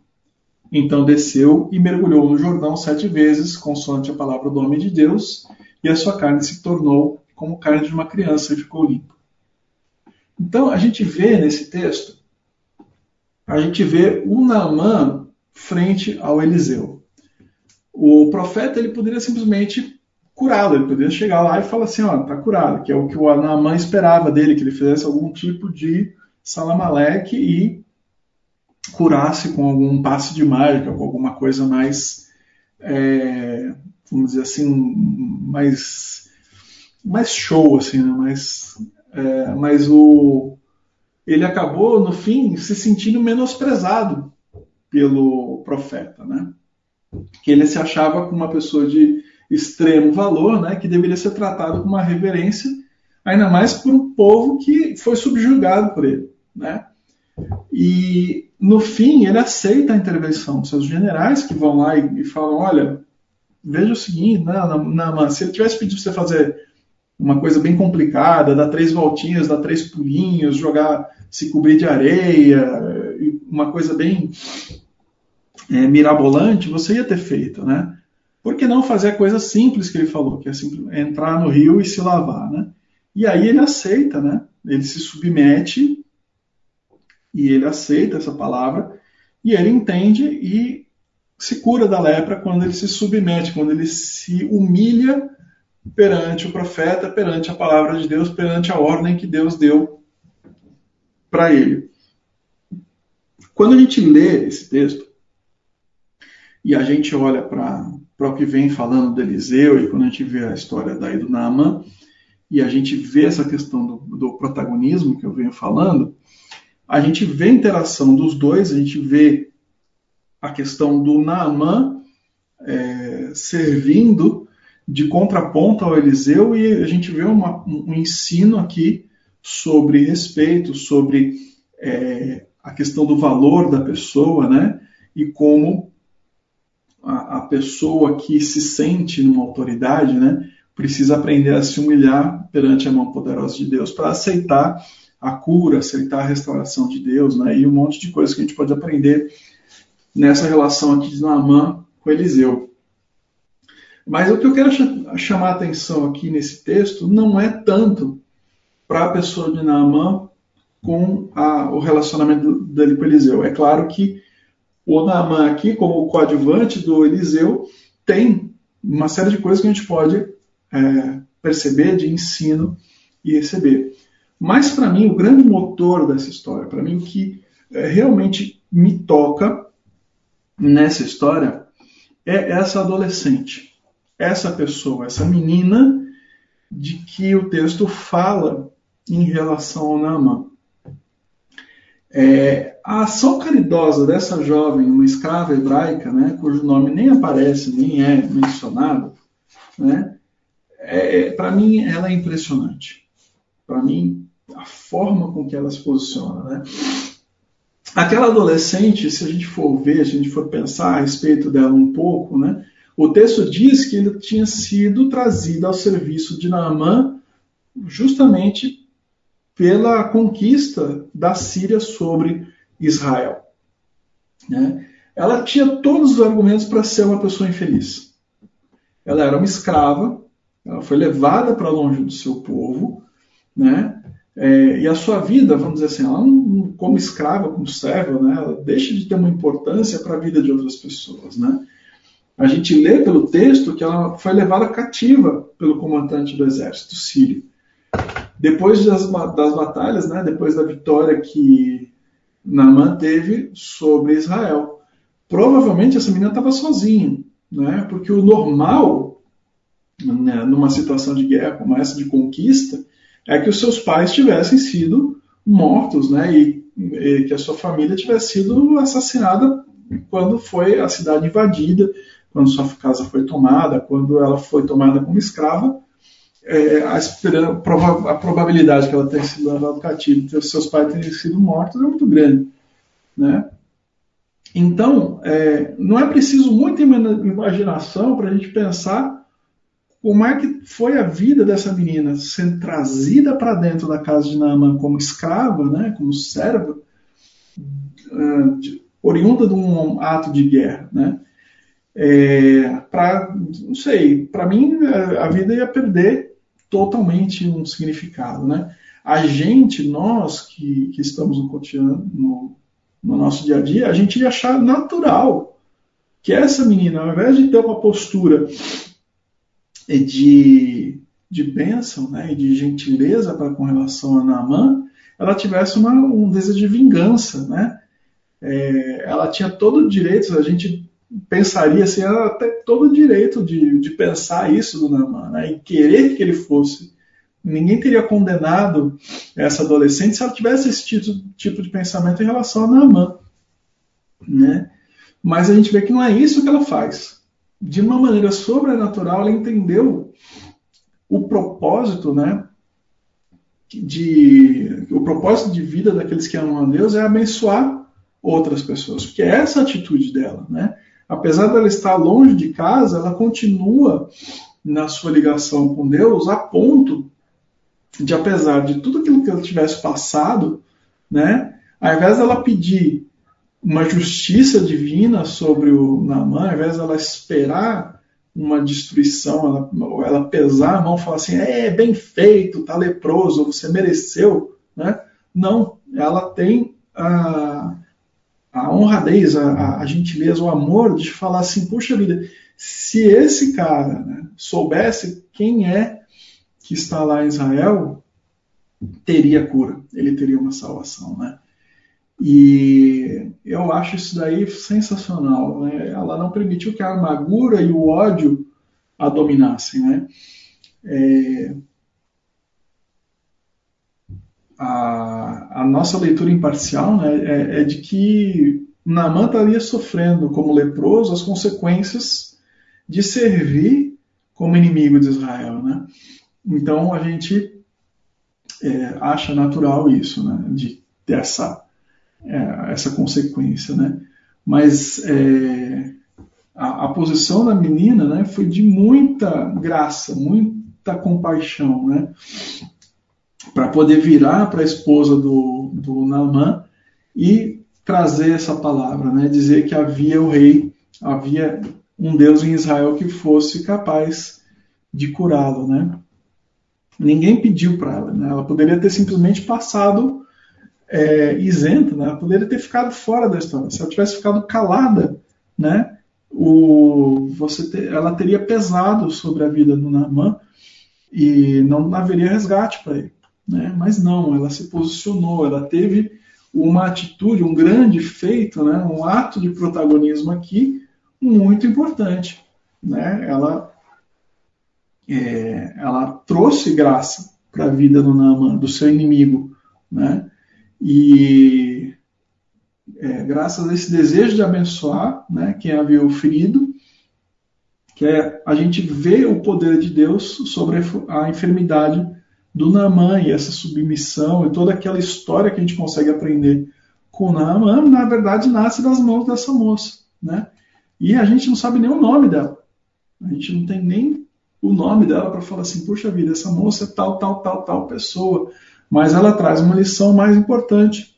S1: Então desceu e mergulhou no Jordão sete vezes, consoante a palavra do homem de Deus, e a sua carne se tornou como carne de uma criança e ficou limpa. Então a gente vê nesse texto, a gente vê o Naamã frente ao Eliseu. O profeta ele poderia simplesmente curá-lo, ele poderia chegar lá e falar assim, ó, tá curado, que é o que o Naamã esperava dele, que ele fizesse algum tipo de Salamaleque e curasse com algum passe de mágica, com alguma coisa mais, é, vamos dizer assim, mais, mais show, assim, né? mais, é, mas o, ele acabou, no fim, se sentindo menosprezado pelo profeta, né? Que ele se achava como uma pessoa de extremo valor, né? Que deveria ser tratado com uma reverência, ainda mais por um povo que foi subjugado por ele né? E no fim ele aceita a intervenção dos seus generais que vão lá e, e falam, olha, veja o seguinte, não, não, se ele tivesse pedido para você fazer uma coisa bem complicada, dar três voltinhas, dar três pulinhos, jogar, se cobrir de areia, uma coisa bem é, mirabolante, você ia ter feito, né? Por que não fazer a coisa simples que ele falou, que é entrar no rio e se lavar, né? E aí ele aceita, né? Ele se submete e ele aceita essa palavra e ele entende e se cura da lepra quando ele se submete, quando ele se humilha perante o profeta, perante a palavra de Deus, perante a ordem que Deus deu para ele. Quando a gente lê esse texto e a gente olha para o que vem falando de Eliseu e quando a gente vê a história daí do Naaman e a gente vê essa questão do, do protagonismo que eu venho falando, a gente vê a interação dos dois, a gente vê a questão do Naamã é, servindo de contraponto ao Eliseu e a gente vê uma, um ensino aqui sobre respeito, sobre é, a questão do valor da pessoa, né? E como a, a, pessoa que se sente numa autoridade, né? Precisa aprender a se humilhar perante a mão poderosa de Deus para aceitar a cura, aceitar a restauração de Deus, né? E um monte de coisas que a gente pode aprender nessa relação aqui de Naamã com Eliseu. Mas o que eu quero chamar a atenção aqui nesse texto não é tanto para a pessoa de Naamã com a, o relacionamento dele com Eliseu. É claro que o Naamã aqui, como coadjuvante do Eliseu, tem uma série de coisas que a gente pode é, perceber de ensino e receber. Mas para mim, o grande motor dessa história, para mim, o que é, realmente me toca nessa história é essa adolescente, essa pessoa, essa menina de que o texto fala em relação ao Naaman. É, a ação caridosa dessa jovem, uma escrava hebraica, né, cujo nome nem aparece, nem é mencionado, né, é, para mim ela é impressionante. Para mim, a forma com que ela se posiciona. Né? Aquela adolescente, se a gente for ver, se a gente for pensar a respeito dela um pouco, né, o texto diz que ele tinha sido trazido ao serviço de Naamã justamente pela conquista da Síria sobre Israel. Né? Ela tinha todos os argumentos para ser uma pessoa infeliz. Ela era uma escrava, ela foi levada para longe do seu povo, né? É, e a sua vida, vamos dizer assim, ela não, como escrava, como serva, né? Ela deixa de ter uma importância para a vida de outras pessoas, né? A gente lê pelo texto que ela foi levada cativa pelo comandante do exército sírio. Depois das, das batalhas, né? Depois da vitória que Naamã teve sobre Israel. Provavelmente essa menina estava sozinha, né? porque o normal, né, numa situação de guerra como essa, de conquista, é que os seus pais tivessem sido mortos né? e, e que a sua família tivesse sido assassinada quando foi a cidade invadida, quando sua casa foi tomada, quando ela foi tomada como escrava, é, a, a, probabilidade que ela tenha sido levada cativo e seus pais terem sido mortos é muito grande. Né? Então, é, não é preciso muita imaginação para a gente pensar como é que foi a vida dessa menina sendo trazida para dentro da casa de Naaman como escrava, né, como serva, de, oriunda de um ato de guerra. Né? É, para, não sei, para mim a vida ia perder totalmente um significado. Né? A gente, nós que, que estamos no cotidiano, no, no nosso dia a dia, a gente ia achar natural que essa menina, ao invés de ter uma postura de, de bênção né, de gentileza para com relação a Naamã, ela tivesse uma, um desejo de vingança. Né? É, ela tinha todo o direito, a gente pensaria assim, ela ah, tem todo o direito de, de pensar isso do Naaman, né, e querer que ele fosse. Ninguém teria condenado essa adolescente se ela tivesse esse tipo, tipo de pensamento em relação a Naaman. Né? Mas a gente vê que não é isso que ela faz. De uma maneira sobrenatural, ela entendeu o propósito, né? De, o propósito de vida daqueles que amam a Deus é abençoar outras pessoas, porque é essa a atitude dela, né? Apesar dela estar longe de casa, ela continua na sua ligação com Deus a ponto de, apesar de tudo aquilo que ela tivesse passado, né, ao invés dela pedir uma justiça divina sobre o Naamã, ao invés dela esperar uma destruição, ela, ela pesar a mão e falar assim, é bem feito, tá leproso, você mereceu, né? Não, ela tem a, a honradez, a, a, gentileza, o amor de falar assim, puxa vida, se esse cara né, soubesse quem é que está lá em Israel, teria cura, ele teria uma salvação, né? E eu acho isso daí sensacional. Né? Ela não permitiu que a amargura e o ódio a dominassem, né? É, a, a nossa leitura imparcial né, é, é de que Naamã estaria sofrendo como leproso as consequências de servir como inimigo de Israel. Né? Então a gente é, acha natural isso, né, de ter essa, é, essa consequência. Né? Mas é, a, a, posição da menina né, foi de muita graça, muita compaixão. Né? Para poder virar para a esposa do, do e trazer essa palavra, né? dizer que havia o rei, havia um Deus em Israel que fosse capaz de curá-lo. Né? Ninguém pediu para ela, né? ela poderia ter simplesmente passado é, isenta, né? ela poderia ter ficado fora da história. Se ela tivesse ficado calada, né? o, você ter, ela teria pesado sobre a vida do Naaman e não haveria resgate para ele. Né? Mas não, ela se posicionou, ela teve uma atitude, um grande feito, né? um ato de protagonismo aqui muito importante. Né? Ela, é, ela trouxe graça para a vida do Naaman, do seu inimigo. Né? E é, graças a esse desejo de abençoar né, quem havia o ferido, que é a gente vê o poder de Deus sobre a enfermidade do Naamã e essa submissão e toda aquela história que a gente consegue aprender com o Naamã, na verdade, nasce das mãos dessa moça. Né? E a gente não sabe nem o nome dela. A gente não tem nem o nome dela para falar assim, puxa vida, essa moça é tal, tal, tal, tal pessoa. Mas ela traz uma lição mais importante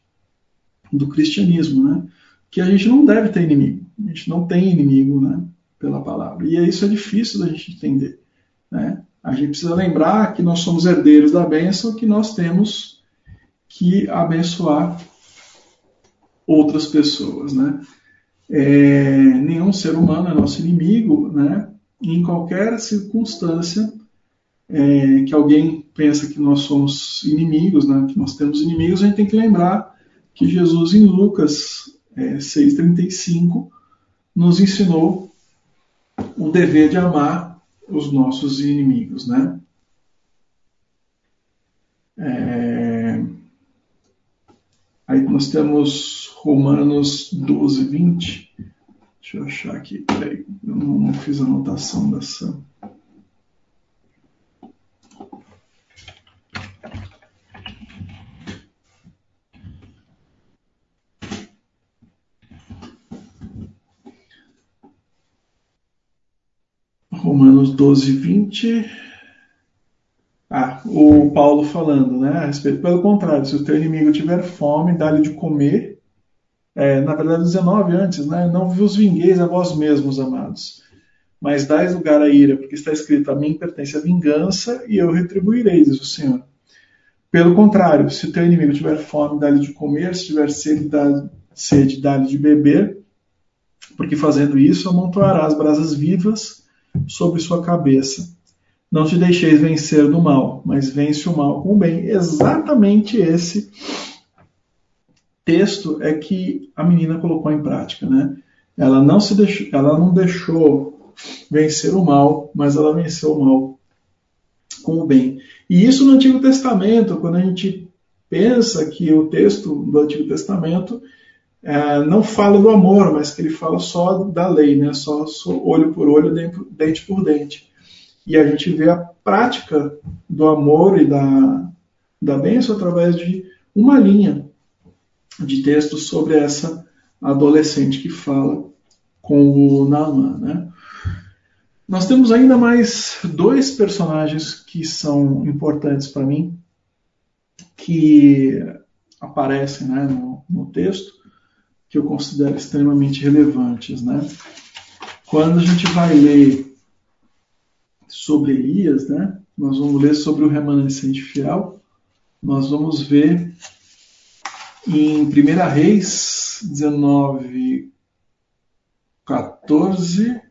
S1: do cristianismo, né? Que a gente não deve ter inimigo. A gente não tem inimigo, né? Pela palavra. E isso é difícil da gente entender, né? A gente precisa lembrar que nós somos herdeiros da bênção, que nós temos que abençoar outras pessoas, né? É, nenhum ser humano é nosso inimigo, né? em qualquer circunstância é, que alguém pensa que nós somos inimigos, né, que nós temos inimigos, a gente tem que lembrar que Jesus em Lucas é, 6,35 nos ensinou o dever de amar os nossos inimigos, né? É... Aí nós temos Romanos 12, 20. Deixa eu achar aqui, peraí, eu não, não fiz anotação dessa. Romanos 12, 20. Ah, o Paulo falando, né? A respeito, pelo contrário, se o teu inimigo tiver fome, dá-lhe de comer é, na verdade 19 antes, né? Não vos vingueis a vós mesmos, amados, mas dais lugar à ira, porque está escrito: A mim pertence a vingança e eu retribuirei, diz o Senhor. Pelo contrário, se o teu inimigo tiver fome, dá-lhe de comer, se tiver sede, dá, sede dá-lhe de beber, porque fazendo isso amontoarás brasas vivas sobre sua cabeça. Não te deixeis vencer do mal, mas vence o mal com o bem. Exatamente esse texto é que a menina colocou em prática, né? Ela não se deixou, ela não deixou vencer o mal, mas ela venceu o mal com o bem. E isso no Antigo Testamento, quando a gente pensa que o texto do Antigo Testamento é, não fala do amor, mas que ele fala só da lei, né? Só, só olho por olho, dente por dente. E a gente vê a prática do amor e da, da bênção através de uma linha de textos sobre essa adolescente que fala com o Naaman. Né? Nós temos ainda mais dois personagens que são importantes para mim, que aparecem né, no, no, texto, que eu considero extremamente relevantes. Né? Quando a gente vai ler sobre Elias, né, nós vamos ler sobre o remanescente fiel, nós vamos ver em 1 Reis 19, 14.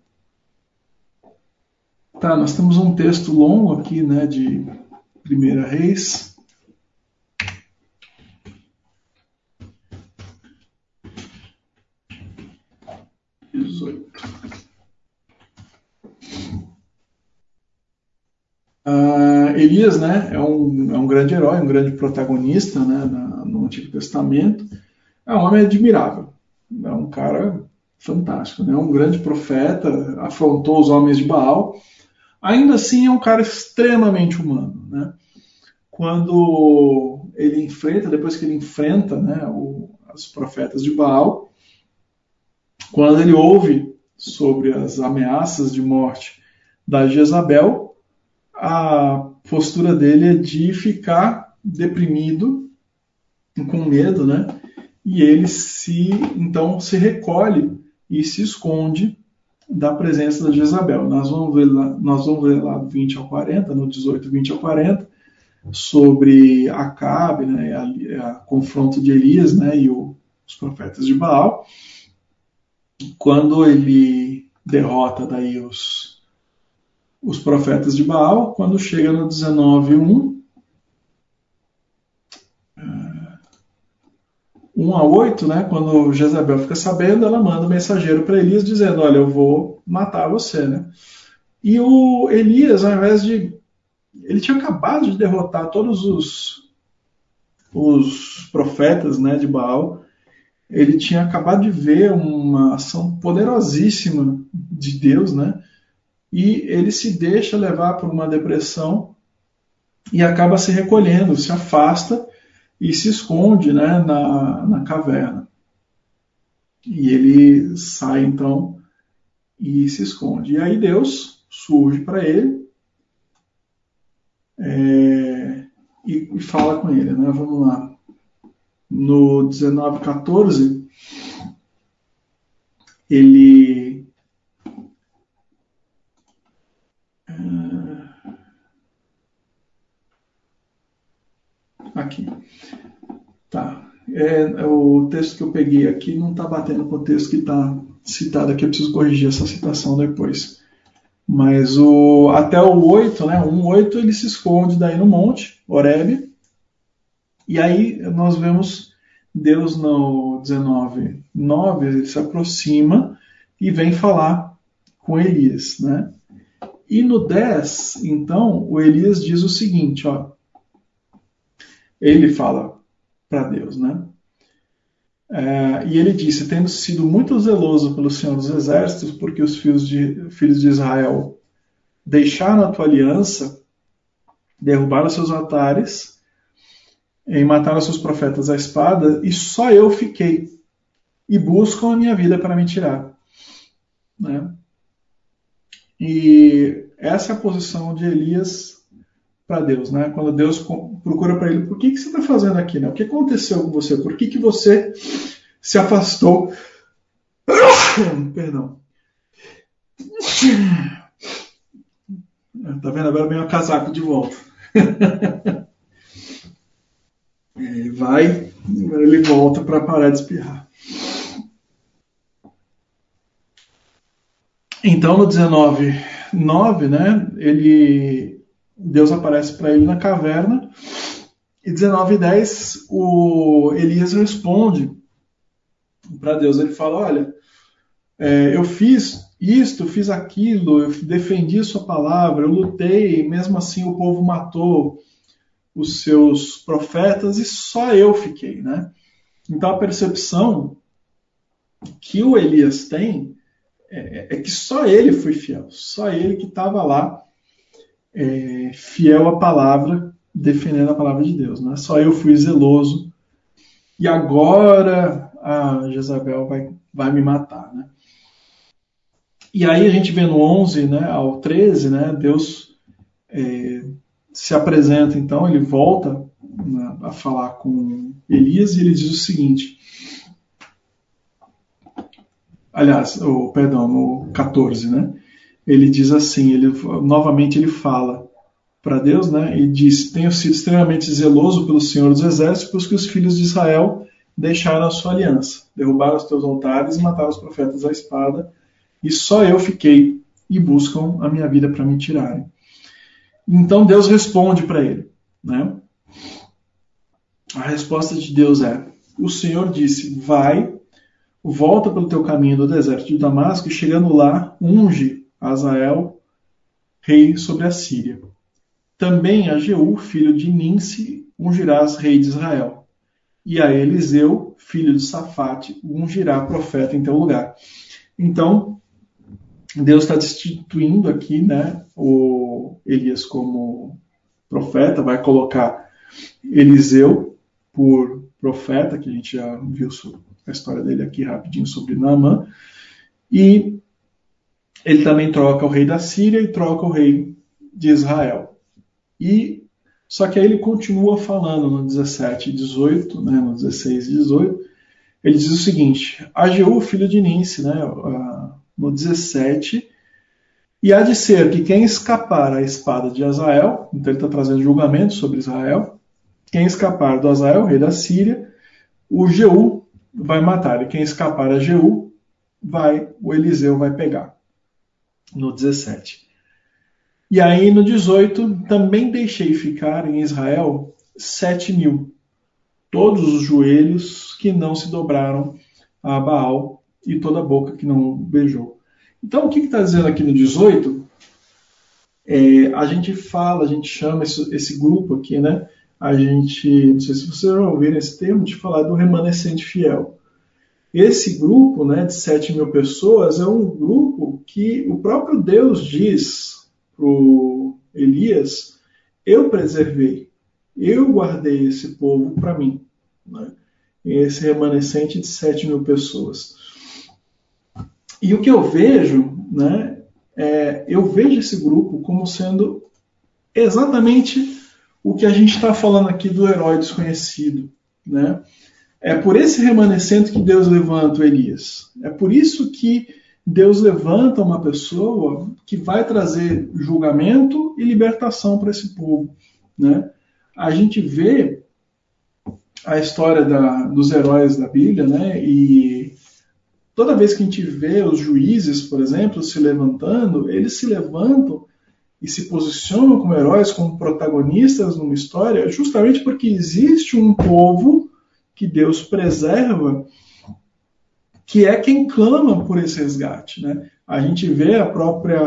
S1: Tá, nós temos um texto longo aqui, né, de 1 Reis. Uh, Elias, né, é um, é um grande herói, um grande protagonista, né, na, no Antigo Testamento. É um homem admirável, é um cara fantástico, né, um grande profeta, afrontou os homens de Baal. Ainda assim, é um cara extremamente humano, né. Quando ele enfrenta, depois que ele enfrenta, né, o, os profetas de Baal, quando ele ouve sobre as ameaças de morte da Jezabel, a postura dele é de ficar deprimido, com medo, né? E ele se então se recolhe e se esconde da presença da Jezabel. Nós vamos ver lá, nós vamos ver lá do 20 ao 40, no 18, 20 ao 40, sobre Acabe, né, a, a confronto de Elias, né, e o, os profetas de Baal. Quando ele derrota daí os os profetas de Baal, quando chega no 19.1, 1 a 8, né, quando Jezabel fica sabendo, ela manda um mensageiro para Elias dizendo, olha, eu vou matar você, né? E o Elias, ao invés de... Ele tinha acabado de derrotar todos os, os profetas né, de Baal, ele tinha acabado de ver uma ação poderosíssima de Deus, né? E ele se deixa levar por uma depressão e acaba se recolhendo, se afasta e se esconde né, na, na caverna. E ele sai então e se esconde. E aí Deus surge para ele é, e, e, fala com ele. Né? Vamos lá. No 1914, ele. É, aqui. Tá. É, o texto que eu peguei aqui não está batendo com o texto que está citado aqui. Eu preciso corrigir essa citação depois. Mas o, até o 8, né, 1, 8, ele se esconde daí no monte, Oreb. E aí nós vemos Deus no 19, 9, ele se aproxima e vem falar com Elias, né? E no 10, então, o Elias diz o seguinte, ó. Ele fala para Deus, né? É, e ele disse: Tendo sido muito zeloso pelo Senhor dos Exércitos, porque os filhos de, filhos de Israel deixaram a tua aliança, derrubaram seus altares e mataram seus profetas à espada, e só eu fiquei, e buscam a minha vida para me tirar. Né? E essa é a posição de Elias para Deus, né? Quando Deus procura para ele, por que, que você está fazendo aqui, né? O que aconteceu com você? Por que, que você se afastou? Perdão. Tá vendo? Agora vem o casaco de volta. ele vai, agora ele volta para parar de espirrar. Então, no 19, 9, né, ele, Deus aparece para ele na caverna, e 19 e 10, o Elias responde para Deus. Ele fala: Olha, é, eu fiz isto, fiz aquilo, eu defendi sua palavra, eu lutei, mesmo assim o povo matou os seus profetas e só eu fiquei, né? Então a percepção que o Elias tem é, é que só ele foi fiel, só ele que estava lá é, fiel à palavra, defendendo a palavra de Deus. Né? Só eu fui zeloso e agora a Jezabel vai, vai me matar. Né? E aí a gente vê no 11 né, ao 13, né, Deus é, se apresenta então, ele volta né, a falar com Elias e ele diz o seguinte: aliás, oh, perdão, no 14, né? Ele diz assim, ele novamente ele fala para Deus, né? E diz: "Tenho sido extremamente zeloso pelo Senhor dos Exércitos, porque os filhos de Israel deixaram a sua aliança, derrubaram os teus altares mataram os profetas à espada, e só eu fiquei e buscam a minha vida para me tirarem." Então Deus responde para ele, né? A resposta de Deus é: O Senhor disse: Vai volta pelo teu caminho do deserto de Damasco e chegando lá, unge Azael, rei sobre a Síria. Também a Jeú, filho de Ninse, ungirás rei de Israel. E a Eliseu, filho de Safate, ungirá profeta em teu lugar. Então, Deus está destituindo aqui né, o Elias como profeta, vai colocar Eliseu por profeta, que a gente já viu a história dele aqui rapidinho sobre Naamã. E ele também troca o rei da Síria e troca o rei de Israel. E só que aí ele continua falando no 17 e 18, né, no 16 e 18, ele diz o seguinte: Ageu, filho de Ninse, né, no 17, e há de ser que quem escapar à espada de Azael, então ele está trazendo julgamento sobre Israel, quem escapar do Azael, rei da Síria, o Jeú vai matar. E quem escapar a Jeú, vai, o Eliseu vai pegar. No 17. E aí no 18, também deixei ficar em Israel sete mil, todos os joelhos que não se dobraram a Baal e toda a boca que não beijou. Então o que está dizendo aqui no 18? É, a gente fala, a gente chama esse, esse grupo aqui, né? a gente, não sei se vocês já ouviram esse termo, de falar do remanescente fiel. Esse grupo né, de 7 mil pessoas é um grupo que o próprio Deus diz para Elias: Eu preservei, eu guardei esse povo para mim. Né? Esse remanescente de 7 mil pessoas. E o que eu vejo, né, é, eu vejo esse grupo como sendo exatamente o que a gente está falando aqui do herói desconhecido. Né? É por esse remanescente que Deus levanta Elias. É por isso que Deus levanta uma pessoa que vai trazer julgamento e libertação para esse povo. Né? A gente vê a história da, dos heróis da Bíblia, né? e toda vez que a gente vê os juízes, por exemplo, se levantando, eles se levantam e se posicionam como heróis, como protagonistas numa história, justamente porque existe um povo que Deus preserva, que é quem clama por esse resgate. Né? A gente vê a própria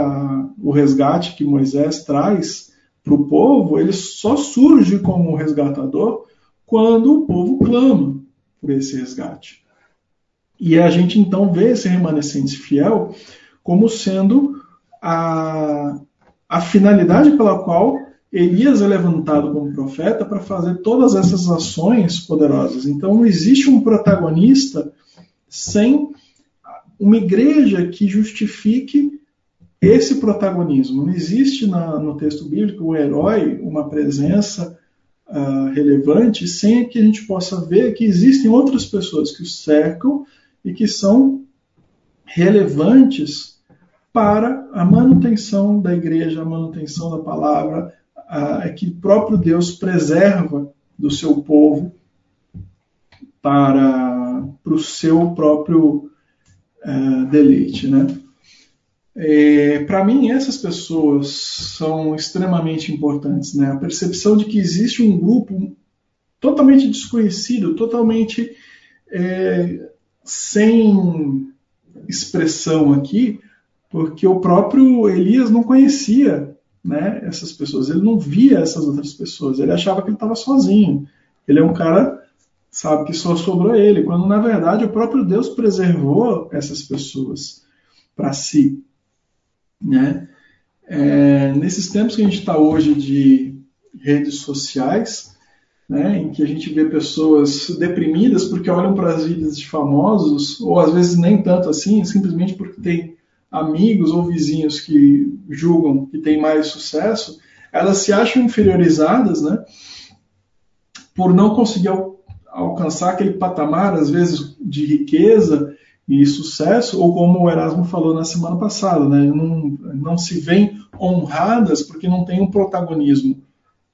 S1: o resgate que Moisés traz para o povo, ele só surge como resgatador quando o povo clama por esse resgate. E a gente então vê esse remanescente fiel como sendo a, a finalidade pela qual Elias é levantado como profeta para fazer todas essas ações poderosas. Então não existe um protagonista sem uma igreja que justifique esse protagonismo. Não existe na, no texto bíblico um herói, uma presença uh, relevante, sem que a gente possa ver que existem outras pessoas que o cercam e que são relevantes para a manutenção da igreja, a manutenção da palavra, é que próprio Deus preserva do seu povo para, para o seu próprio é, deleite. Né? É, para mim, essas pessoas são extremamente importantes. Né? A percepção de que existe um grupo totalmente desconhecido, totalmente é, sem expressão aqui, porque o próprio Elias não conhecia né, essas pessoas, ele não via essas outras pessoas, ele achava que ele estava sozinho. Ele é um cara, sabe, que só sobrou ele, quando na verdade o próprio Deus preservou essas pessoas para si. Né? É, nesses tempos que a gente está hoje de redes sociais, né, em que a gente vê pessoas deprimidas porque olham para as vidas de famosos, ou às vezes nem tanto assim, simplesmente porque tem amigos ou vizinhos que julgam que tem mais sucesso, elas se acham inferiorizadas, né? Por não conseguir al alcançar aquele patamar, às vezes, de riqueza e sucesso, ou como o Erasmo falou na semana passada, né? Não, não se veem honradas porque não tem um protagonismo,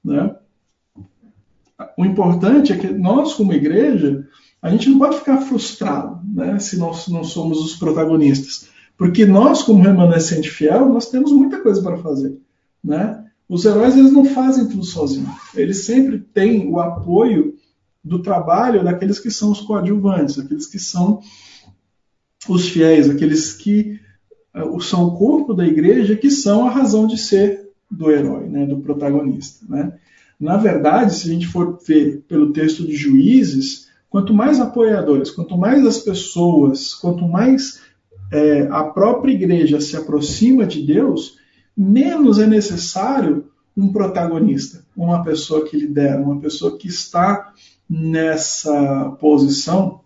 S1: né? O importante é que nós, como igreja, a gente não pode ficar frustrado, né? Se nós não somos os protagonistas. Porque nós, como remanescente fiel, nós temos muita coisa para fazer. Né? Os heróis eles não fazem tudo sozinhos. Eles sempre têm o apoio do trabalho daqueles que são os coadjuvantes, aqueles que são os fiéis, aqueles que uh, são o corpo da igreja, que são a razão de ser do herói, né, do protagonista. Né? Na verdade, se a gente for ver pelo texto de Juízes, quanto mais apoiadores, quanto mais as pessoas, quanto mais é, a própria igreja se aproxima de Deus, menos é necessário um protagonista, uma pessoa que lidera, uma pessoa que está nessa posição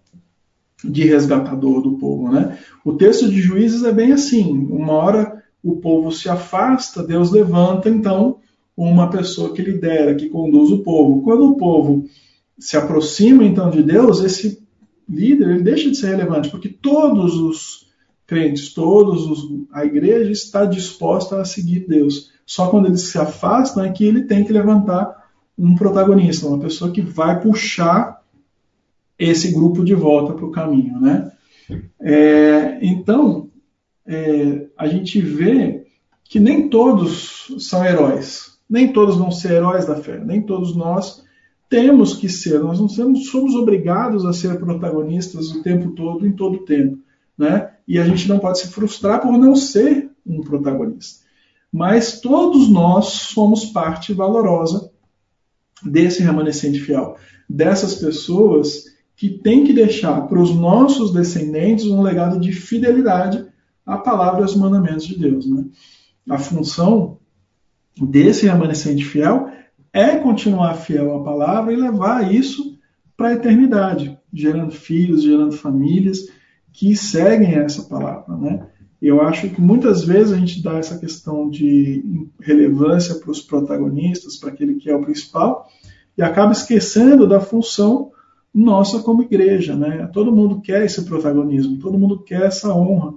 S1: de resgatador do povo. Né? O texto de Juízes é bem assim: uma hora o povo se afasta, Deus levanta então uma pessoa que lidera, que conduz o povo. Quando o povo se aproxima então de Deus, esse líder ele deixa de ser relevante, porque todos os crentes todos, os, a igreja está disposta a seguir Deus. Só quando eles se afastam é que ele tem que levantar um protagonista, uma pessoa que vai puxar esse grupo de volta para o caminho, né? É, então, é, a gente vê que nem todos são heróis, nem todos vão ser heróis da fé, nem todos nós temos que ser, nós não somos, somos obrigados a ser protagonistas o tempo todo, em todo o tempo, né? E a gente não pode se frustrar por não ser um protagonista. Mas todos nós somos parte valorosa desse remanescente fiel, dessas pessoas que tem que deixar para os nossos descendentes um legado de fidelidade à palavra e aos mandamentos de Deus. Né? A função desse remanescente fiel é continuar fiel à palavra e levar isso para a eternidade, gerando filhos, gerando famílias que seguem essa palavra. Né? Eu acho que muitas vezes a gente dá essa questão de relevância para os protagonistas, para aquele que é o principal, e acaba esquecendo da função nossa como igreja. Né? Todo mundo quer esse protagonismo, todo mundo quer essa honra.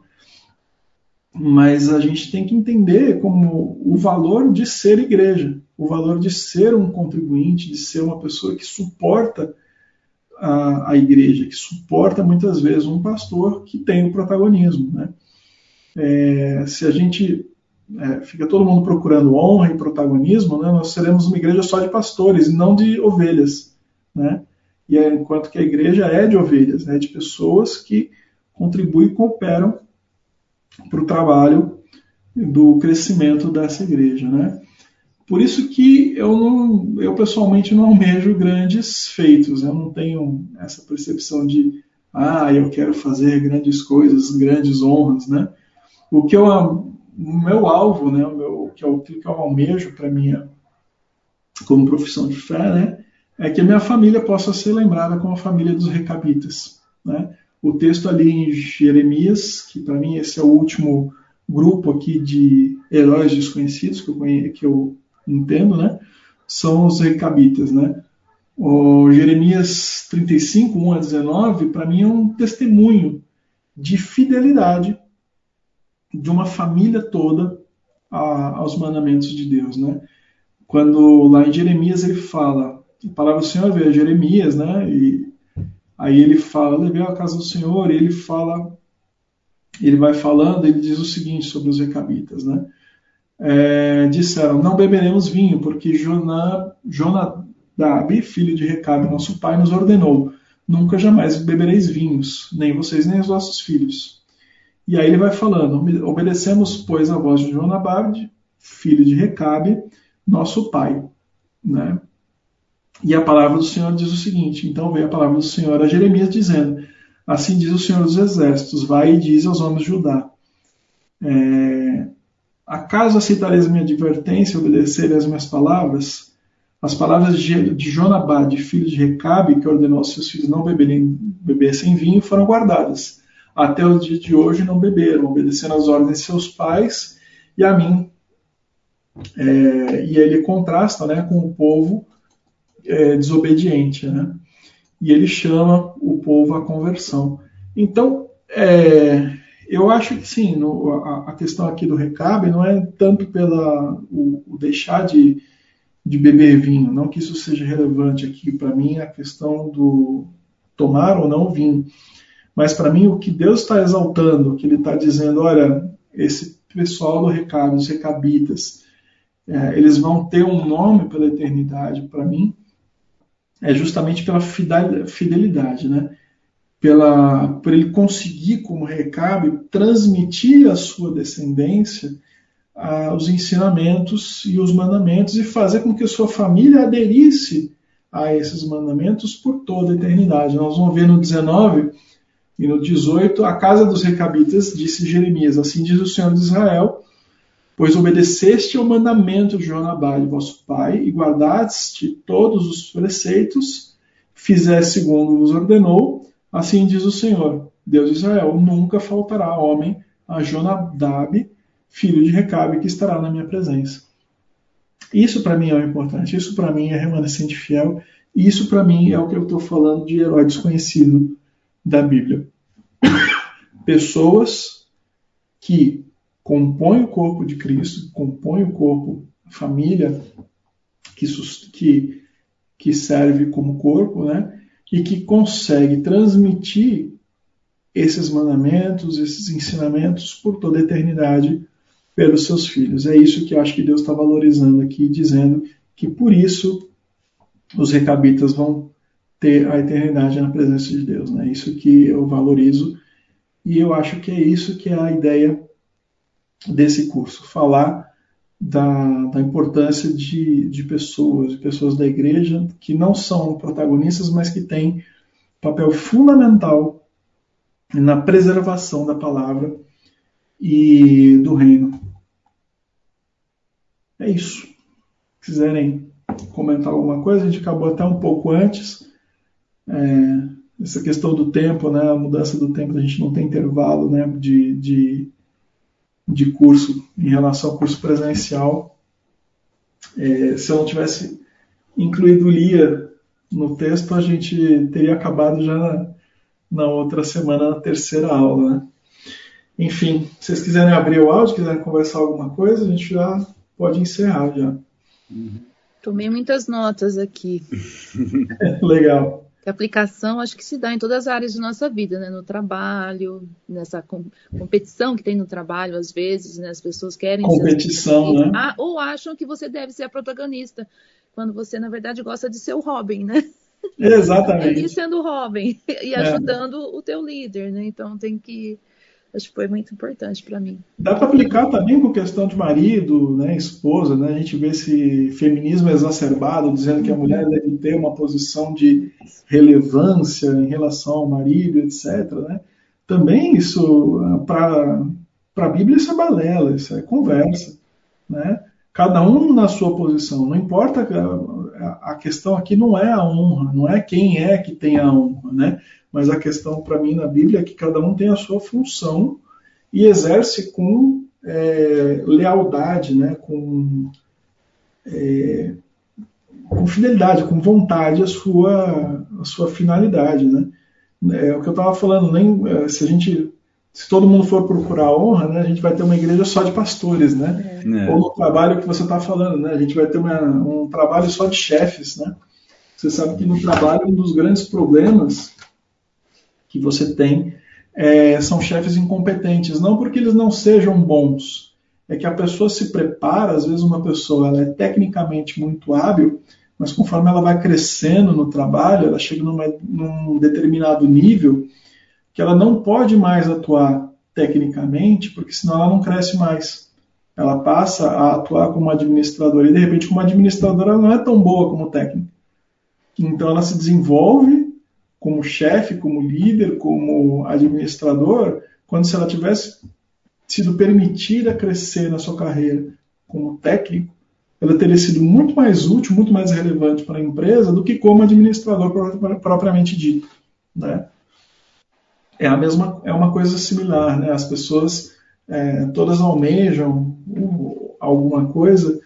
S1: Mas a gente tem que entender como o valor de ser igreja, o valor de ser um contribuinte, de ser uma pessoa que suporta a, a igreja, que suporta muitas vezes um pastor que tem o protagonismo. Né? é, se a gente é, fica todo mundo procurando honra e protagonismo, né, nós seremos uma igreja só de pastores não de ovelhas. Né? E é, enquanto que a igreja é de ovelhas, é de pessoas que contribuem e cooperam para o trabalho do crescimento dessa igreja. Né? Por isso que eu, não, eu pessoalmente não almejo grandes feitos, eu não tenho essa percepção de ah, eu quero fazer grandes coisas, grandes honras, né? o que eu, o meu alvo, né, o meu, que o que eu almejo para minha como profissão de fé, né, é que a minha família possa ser lembrada como a família dos recabitas, né? O texto ali em Jeremias, que para mim esse é o último grupo aqui de heróis desconhecidos que eu, que eu entendo, né? São os recabitas, né? O Jeremias 35, 1 a 19, para mim é um testemunho de fidelidade de uma família toda a, aos mandamentos de Deus, né? Quando lá em Jeremias ele fala, a palavra do Senhor veio a Jeremias, né? E aí ele fala, levei a casa do Senhor, e ele fala, ele vai falando, ele diz o seguinte sobre os recabitas, né? É, disseram, não beberemos vinho, porque Jonadab, filho de Recabe, nosso pai, nos ordenou, nunca jamais bebereis vinhos, nem vocês nem os vossos filhos. E aí ele vai falando: obedecemos, pois, a voz de Jonabad, filho de Recabe, nosso pai. Né? E a palavra do Senhor diz o seguinte: então veio a palavra do Senhor a Jeremias dizendo: Assim diz o Senhor dos Exércitos: Vai e diz aos homens de Judá: é, Acaso aceitareis minha advertência e obedecerem as minhas palavras? As palavras de Jonabad, filho de Recabe, que ordenou aos seus filhos não beberem, bebessem vinho, foram guardadas até o dia de hoje não beberam, obedecendo às ordens de seus pais e a mim. É, e ele contrasta né, com o povo é, desobediente. Né? E ele chama o povo à conversão. Então, é, eu acho que sim, no, a, a, questão aqui do recabe não é tanto pela o, o deixar de, de beber vinho, não que isso seja relevante aqui para mim, a questão do tomar ou não vinho mas para mim, o que Deus está exaltando, que Ele está dizendo, olha, esse pessoal do recado, os recabitas, é, eles vão ter um nome pela eternidade, para mim, é justamente pela fidelidade, né? Pela, por ele conseguir, como recabe, transmitir à sua descendência ah, os ensinamentos e os mandamentos e fazer com que a sua família aderisse a esses mandamentos por toda a eternidade. Nós vamos ver no 19 e no 18, a casa dos recabitas, disse Jeremias, assim diz o Senhor de Israel, pois obedeceste ao mandamento de Jonabá, vosso pai, e guardaste todos os preceitos, fizeste segundo vos ordenou, assim diz o Senhor, Deus de Israel, nunca faltará homem a Jonadab, filho de Recabe, que estará na minha presença. Isso para mim é o importante, isso para mim é remanescente fiel, isso para mim é o que eu estou falando de herói desconhecido da Bíblia. Pessoas que compõem o corpo de Cristo, compõem o corpo, a família que, que, que serve como corpo, né? E que consegue transmitir esses mandamentos, esses ensinamentos por toda a eternidade pelos seus filhos. É isso que eu acho que Deus está valorizando aqui, dizendo que por isso os recabitas vão ter a eternidade na presença de Deus. Né? Isso que eu valorizo e eu acho que é isso que é a ideia desse curso, falar da, da importância de, de pessoas, de pessoas da igreja que não são protagonistas, mas que têm papel fundamental na preservação da palavra e do reino. É isso. Se quiserem comentar alguma coisa, a gente acabou até um pouco antes. É, essa questão do tempo, né, a mudança do tempo, a gente não tem intervalo né, de, de, de curso em relação ao curso presencial. É, se eu não tivesse incluído Lia no texto, a gente teria acabado já na, na outra semana, na terceira aula. Né? Enfim, se vocês quiserem abrir o áudio, quiserem conversar alguma coisa, a gente já pode encerrar já.
S2: Tomei muitas notas aqui.
S1: Legal.
S2: A aplicação acho que se dá em todas as áreas de nossa vida, né? No trabalho, nessa com, competição que tem no trabalho, às vezes, né? As pessoas querem
S1: competição,
S2: ser
S1: né?
S2: Ah, ou acham que você deve ser a protagonista, quando você na verdade gosta de ser o Robin, né?
S1: Exatamente.
S2: E sendo o Robin e ajudando é. o teu líder, né? Então tem que acho que foi muito importante para mim.
S1: Dá para aplicar também com questão de marido, né, esposa, né? A gente vê esse feminismo exacerbado dizendo que a mulher deve ter uma posição de relevância em relação ao marido, etc. Né? Também isso para para a Bíblia isso é balela, isso é conversa, né? Cada um na sua posição. Não importa a questão aqui não é a honra, não é quem é que tem a honra, né? Mas a questão para mim na Bíblia é que cada um tem a sua função e exerce com é, lealdade, né, com, é, com fidelidade, com vontade a sua, a sua finalidade. Né? É o que eu estava falando, nem, é, se a gente se todo mundo for procurar honra, né, a gente vai ter uma igreja só de pastores, né? É. Ou no trabalho que você está falando, né? A gente vai ter uma, um trabalho só de chefes, né? Você sabe que no trabalho um dos grandes problemas que você tem é, são chefes incompetentes, não porque eles não sejam bons, é que a pessoa se prepara, às vezes uma pessoa ela é tecnicamente muito hábil, mas conforme ela vai crescendo no trabalho, ela chega numa, num determinado nível que ela não pode mais atuar tecnicamente, porque senão ela não cresce mais. Ela passa a atuar como administradora e de repente como administradora ela não é tão boa como técnica. Então ela se desenvolve como chefe, como líder, como administrador, quando se ela tivesse sido permitida crescer na sua carreira como técnico, ela teria sido muito mais útil, muito mais relevante para a empresa do que como administrador propriamente dito, né? É a mesma, é uma coisa similar, né? As pessoas é, todas almejam alguma coisa,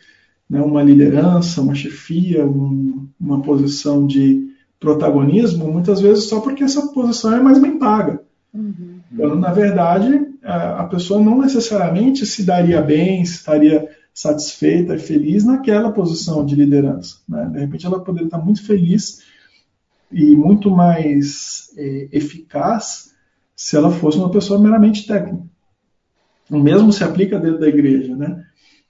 S1: né? Uma liderança, uma chefia, um, uma posição de protagonismo, muitas vezes só porque essa posição é mais bem paga. Uhum. Quando, na verdade, a pessoa não necessariamente se daria bem, se estaria satisfeita e feliz naquela posição de liderança. Né? De repente, ela poderia estar muito feliz e muito mais é, eficaz se ela fosse uma pessoa meramente técnica. O mesmo se aplica dentro da igreja. Né?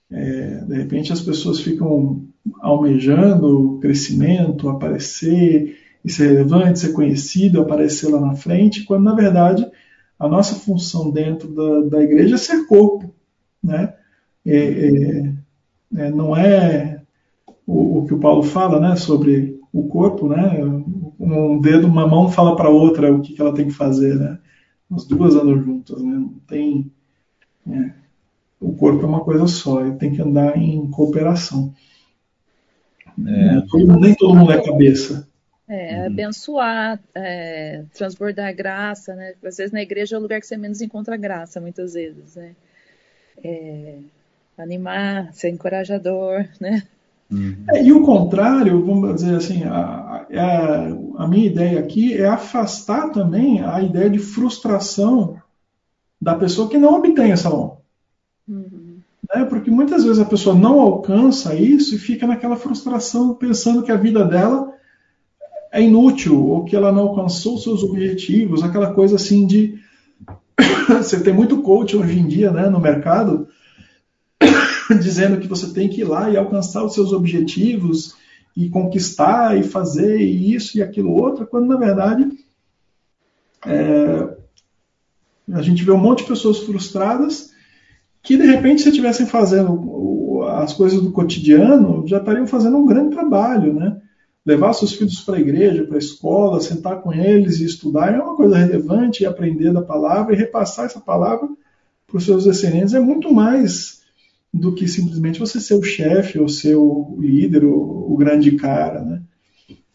S1: É, de repente, as pessoas ficam almejando crescimento, aparecer, e ser relevante, ser conhecido, aparecer lá na frente, quando na verdade a nossa função dentro da, da igreja é ser corpo, né? É, é, é, não é o, o, que o Paulo fala, né, sobre o corpo, né? Um dedo, uma mão fala para outra o que, que ela tem que fazer, né? As duas andam juntas, né? Não tem é, o corpo é uma coisa só, ele tem que andar em cooperação. É, nem todo mundo é cabeça.
S2: É, uhum. abençoar, é, transbordar graça, né? Às vezes na igreja é o lugar que você menos encontra graça, muitas vezes, né? É, animar, ser encorajador, né?
S1: Uhum. É, e o contrário, vamos dizer assim, a, a, a, minha ideia aqui é afastar também a ideia de frustração da pessoa que não obtém essa honra. Uhum. Né? Porque muitas vezes a pessoa não alcança isso e fica naquela frustração pensando que a vida dela é inútil ou que ela não alcançou seus objetivos, aquela coisa assim de você tem muito coach hoje em dia, né, no mercado, dizendo que você tem que ir lá e alcançar os seus objetivos e conquistar e fazer isso e aquilo outro, quando na verdade é, a gente vê um monte de pessoas frustradas que de repente se estivessem fazendo as coisas do cotidiano já estariam fazendo um grande trabalho, né? Levar seus filhos para a igreja, para a escola, sentar com eles e estudar é uma coisa relevante, e aprender da palavra e repassar essa palavra para os seus descendentes é muito mais do que simplesmente você ser o chefe ou ser o líder, o, o grande cara, né?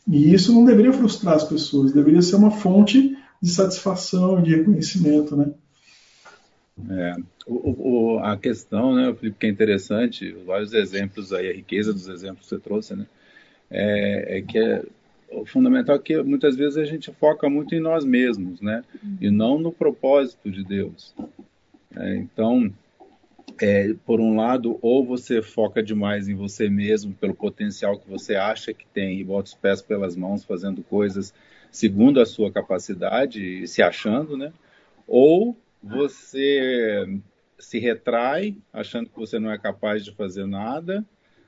S1: E isso não deveria frustrar as pessoas, deveria ser uma fonte de satisfação, de reconhecimento, né?
S3: É, o, o, a questão, né, Felipe, que é interessante, vários exemplos aí, a riqueza dos exemplos que você trouxe, né, é, é que é, o fundamental é que muitas vezes a gente foca muito em nós mesmos, né, e não no propósito de Deus. É, então, é, por um lado, ou você foca demais em você mesmo, pelo potencial que você acha que tem, e bota os pés pelas mãos fazendo coisas segundo a sua capacidade, se achando, né? Ou você se retrai, achando que você não é capaz de fazer nada,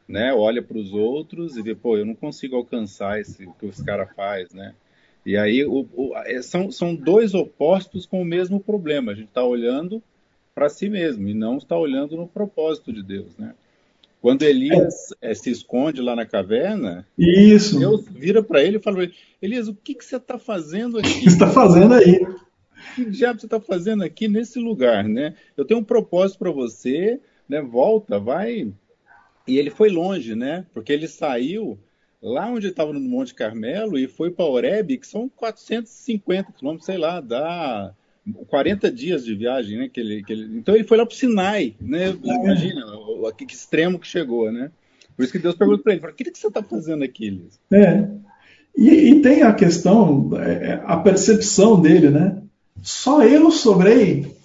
S3: né? Olha para os outros e vê, pô, eu não consigo alcançar esse, o que os caras faz, né? E aí o, o, é, são, são dois opostos com o mesmo problema. A gente está olhando para si mesmo e não está olhando no propósito de Deus, né? Quando Elias é. se esconde lá na caverna,
S1: Isso.
S3: Deus vira para ele e fala: Elias, o que, que você está fazendo aqui? O
S1: que você está fazendo aí?
S3: que diabo você está fazendo aqui nesse lugar, né? Eu tenho um propósito para você, né? Volta, vai. E ele foi longe, né? Porque ele saiu lá onde estava no Monte Carmelo e foi para Oreb, que são 450 quilômetros, sei lá, dá 40 dias de viagem, né? Que ele, que ele... Então ele foi lá para o Sinai, né? Imagina o, que extremo que chegou, né? Por isso que Deus perguntou para ele: o que, que você está fazendo aqui, Elias?
S1: É. E, e, tem a questão, é, a percepção dele, né? Só eu sobrei.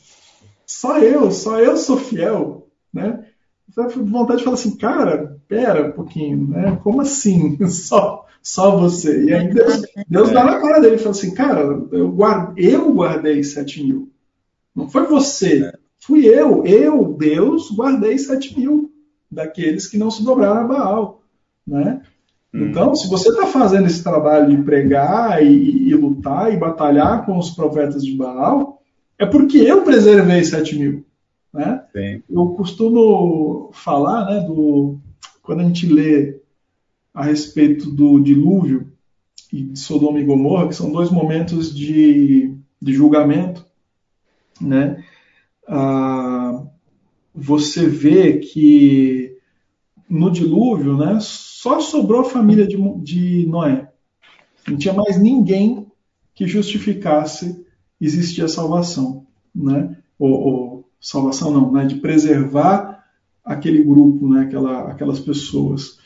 S1: Só eu, só eu sou fiel, né? Vontade de falar assim, cara, pera um pouquinho, né? Como assim? Só, só você. E aí Deus, Deus dá na cara dele e fala assim, cara, eu, guarde, eu guardei sete mil. Não foi você. É. Fui eu. Eu, Deus, guardei sete mil daqueles que não se dobraram a Baal. Né? Hum. Então, se você está fazendo esse trabalho de pregar e, e, lutar e batalhar com os profetas de Baal, é porque eu preservei sete mil. Né? Eu costumo falar, né, do, quando a gente lê a respeito do dilúvio e de Sodoma e Gomorra, que são dois momentos de, de julgamento, né? Ah, você vê que no dilúvio, né, só sobrou a família de, de Noé. Não tinha mais ninguém que justificasse existir a salvação, né? Ou, ou salvação não, né? De preservar aquele grupo, né? Aquela, aquelas pessoas.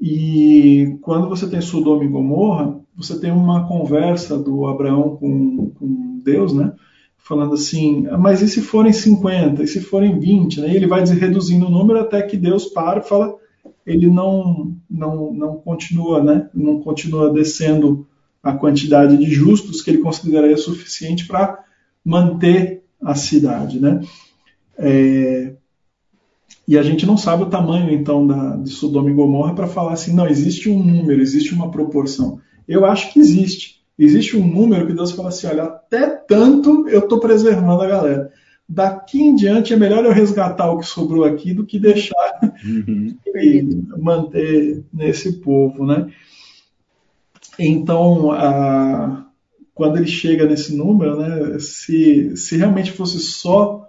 S1: E quando você tem Sodoma e Gomorra, você tem uma conversa do Abraão com, com Deus, né? Falando assim, mas e se forem 50, e se forem 20, né? E ele vai reduzindo o número até que Deus para e fala, ele não, não, não continua, né? Não continua descendo a quantidade de justos que ele consideraria suficiente para manter a cidade, né? É, e a gente não sabe o tamanho então da, de Sodoma e Gomorra para falar assim, não existe um número, existe uma proporção. Eu acho que existe. Existe um número que Deus fala assim, olha, até tanto eu estou preservando a galera daqui em diante é melhor eu resgatar o que sobrou aqui do que deixar uhum. e manter nesse povo, né? Então, a, quando ele chega nesse número, né, se, se realmente fosse só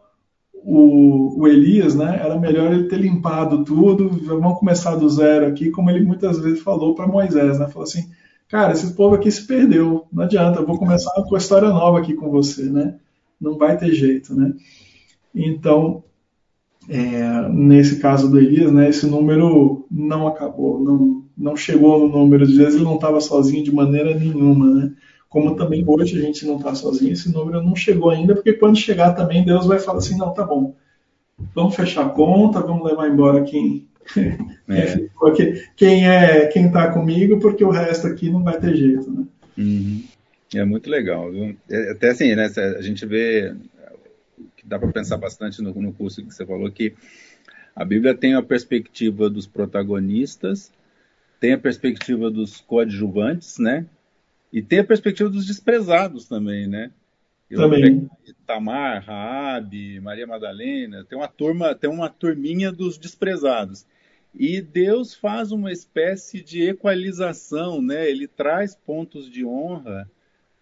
S1: o, o, Elias, né, era melhor ele ter limpado tudo, vamos começar do zero aqui, como ele muitas vezes falou para Moisés, né, falou assim, cara, esse povo aqui se perdeu, não adianta, eu vou começar com a história nova aqui com você, né, não vai ter jeito, né? Então, é, nesse caso do Elias, né, esse número não acabou, não, não chegou no número de vezes, ele não estava sozinho de maneira nenhuma, né? Como também hoje a gente não está sozinho, esse número não chegou ainda, porque quando chegar também Deus vai falar assim, não, tá bom, vamos fechar a conta, vamos levar embora quem é. quem é quem está comigo, porque o resto aqui não vai ter jeito, né?
S3: Uhum. É muito legal, viu? É, até assim, né? A gente vê que dá para pensar bastante no, no curso que você falou que a Bíblia tem a perspectiva dos protagonistas, tem a perspectiva dos coadjuvantes, né? E tem a perspectiva dos desprezados também, né?
S1: Eu também.
S3: Tamar, Raabe, Maria Madalena, tem uma turma, tem uma turminha dos desprezados. E Deus faz uma espécie de equalização, né? Ele traz pontos de honra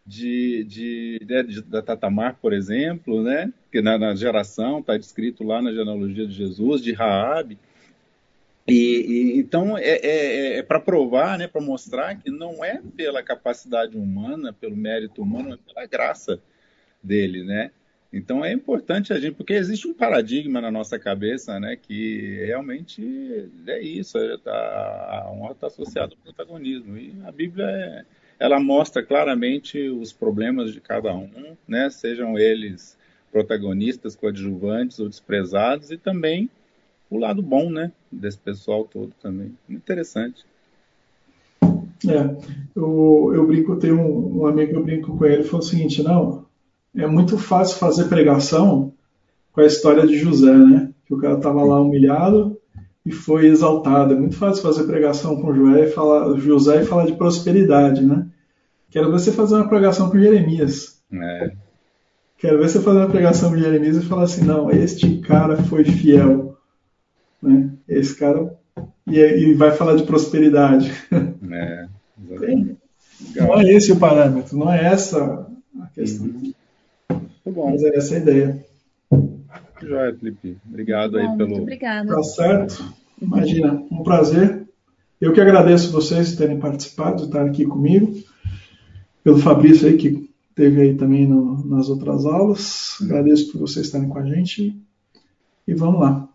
S3: de, de, de, de da Tatamar, por exemplo, né? Que na, na geração está descrito lá na genealogia de Jesus, de Raabe. E, e, então é, é, é, é para provar, né, para mostrar que não é pela capacidade humana, pelo mérito humano, é pela graça dele, né? Então é importante a gente, porque existe um paradigma na nossa cabeça, né, que realmente é isso, é, tá, a honra está associada ao protagonismo. E a Bíblia é, ela mostra claramente os problemas de cada um, né, sejam eles protagonistas, coadjuvantes ou desprezados, e também o lado bom, né, desse pessoal todo também. Interessante.
S1: É, eu, eu brinco, tem um, um amigo que eu brinco com ele, falou o seguinte, não, é muito fácil fazer pregação com a história de José, né? Que o cara estava lá humilhado e foi exaltado. É muito fácil fazer pregação com José e falar, José e falar de prosperidade, né? Quero ver você fazer uma pregação com Jeremias. É. Quero ver você fazer uma pregação com Jeremias e falar assim, não, este cara foi fiel, né? Esse cara e, e vai falar de prosperidade. É, não é esse o parâmetro, não é essa a questão. Uhum. Muito bom. Mas é essa a ideia.
S3: Joia, Felipe. Obrigado bom, aí pelo. Muito
S2: obrigada.
S1: Tá certo. Imagina, um prazer. Eu que agradeço vocês terem participado, estar aqui comigo. Pelo Fabrício aí, que teve aí também no, nas outras aulas. Agradeço por vocês estarem com a gente. E vamos lá.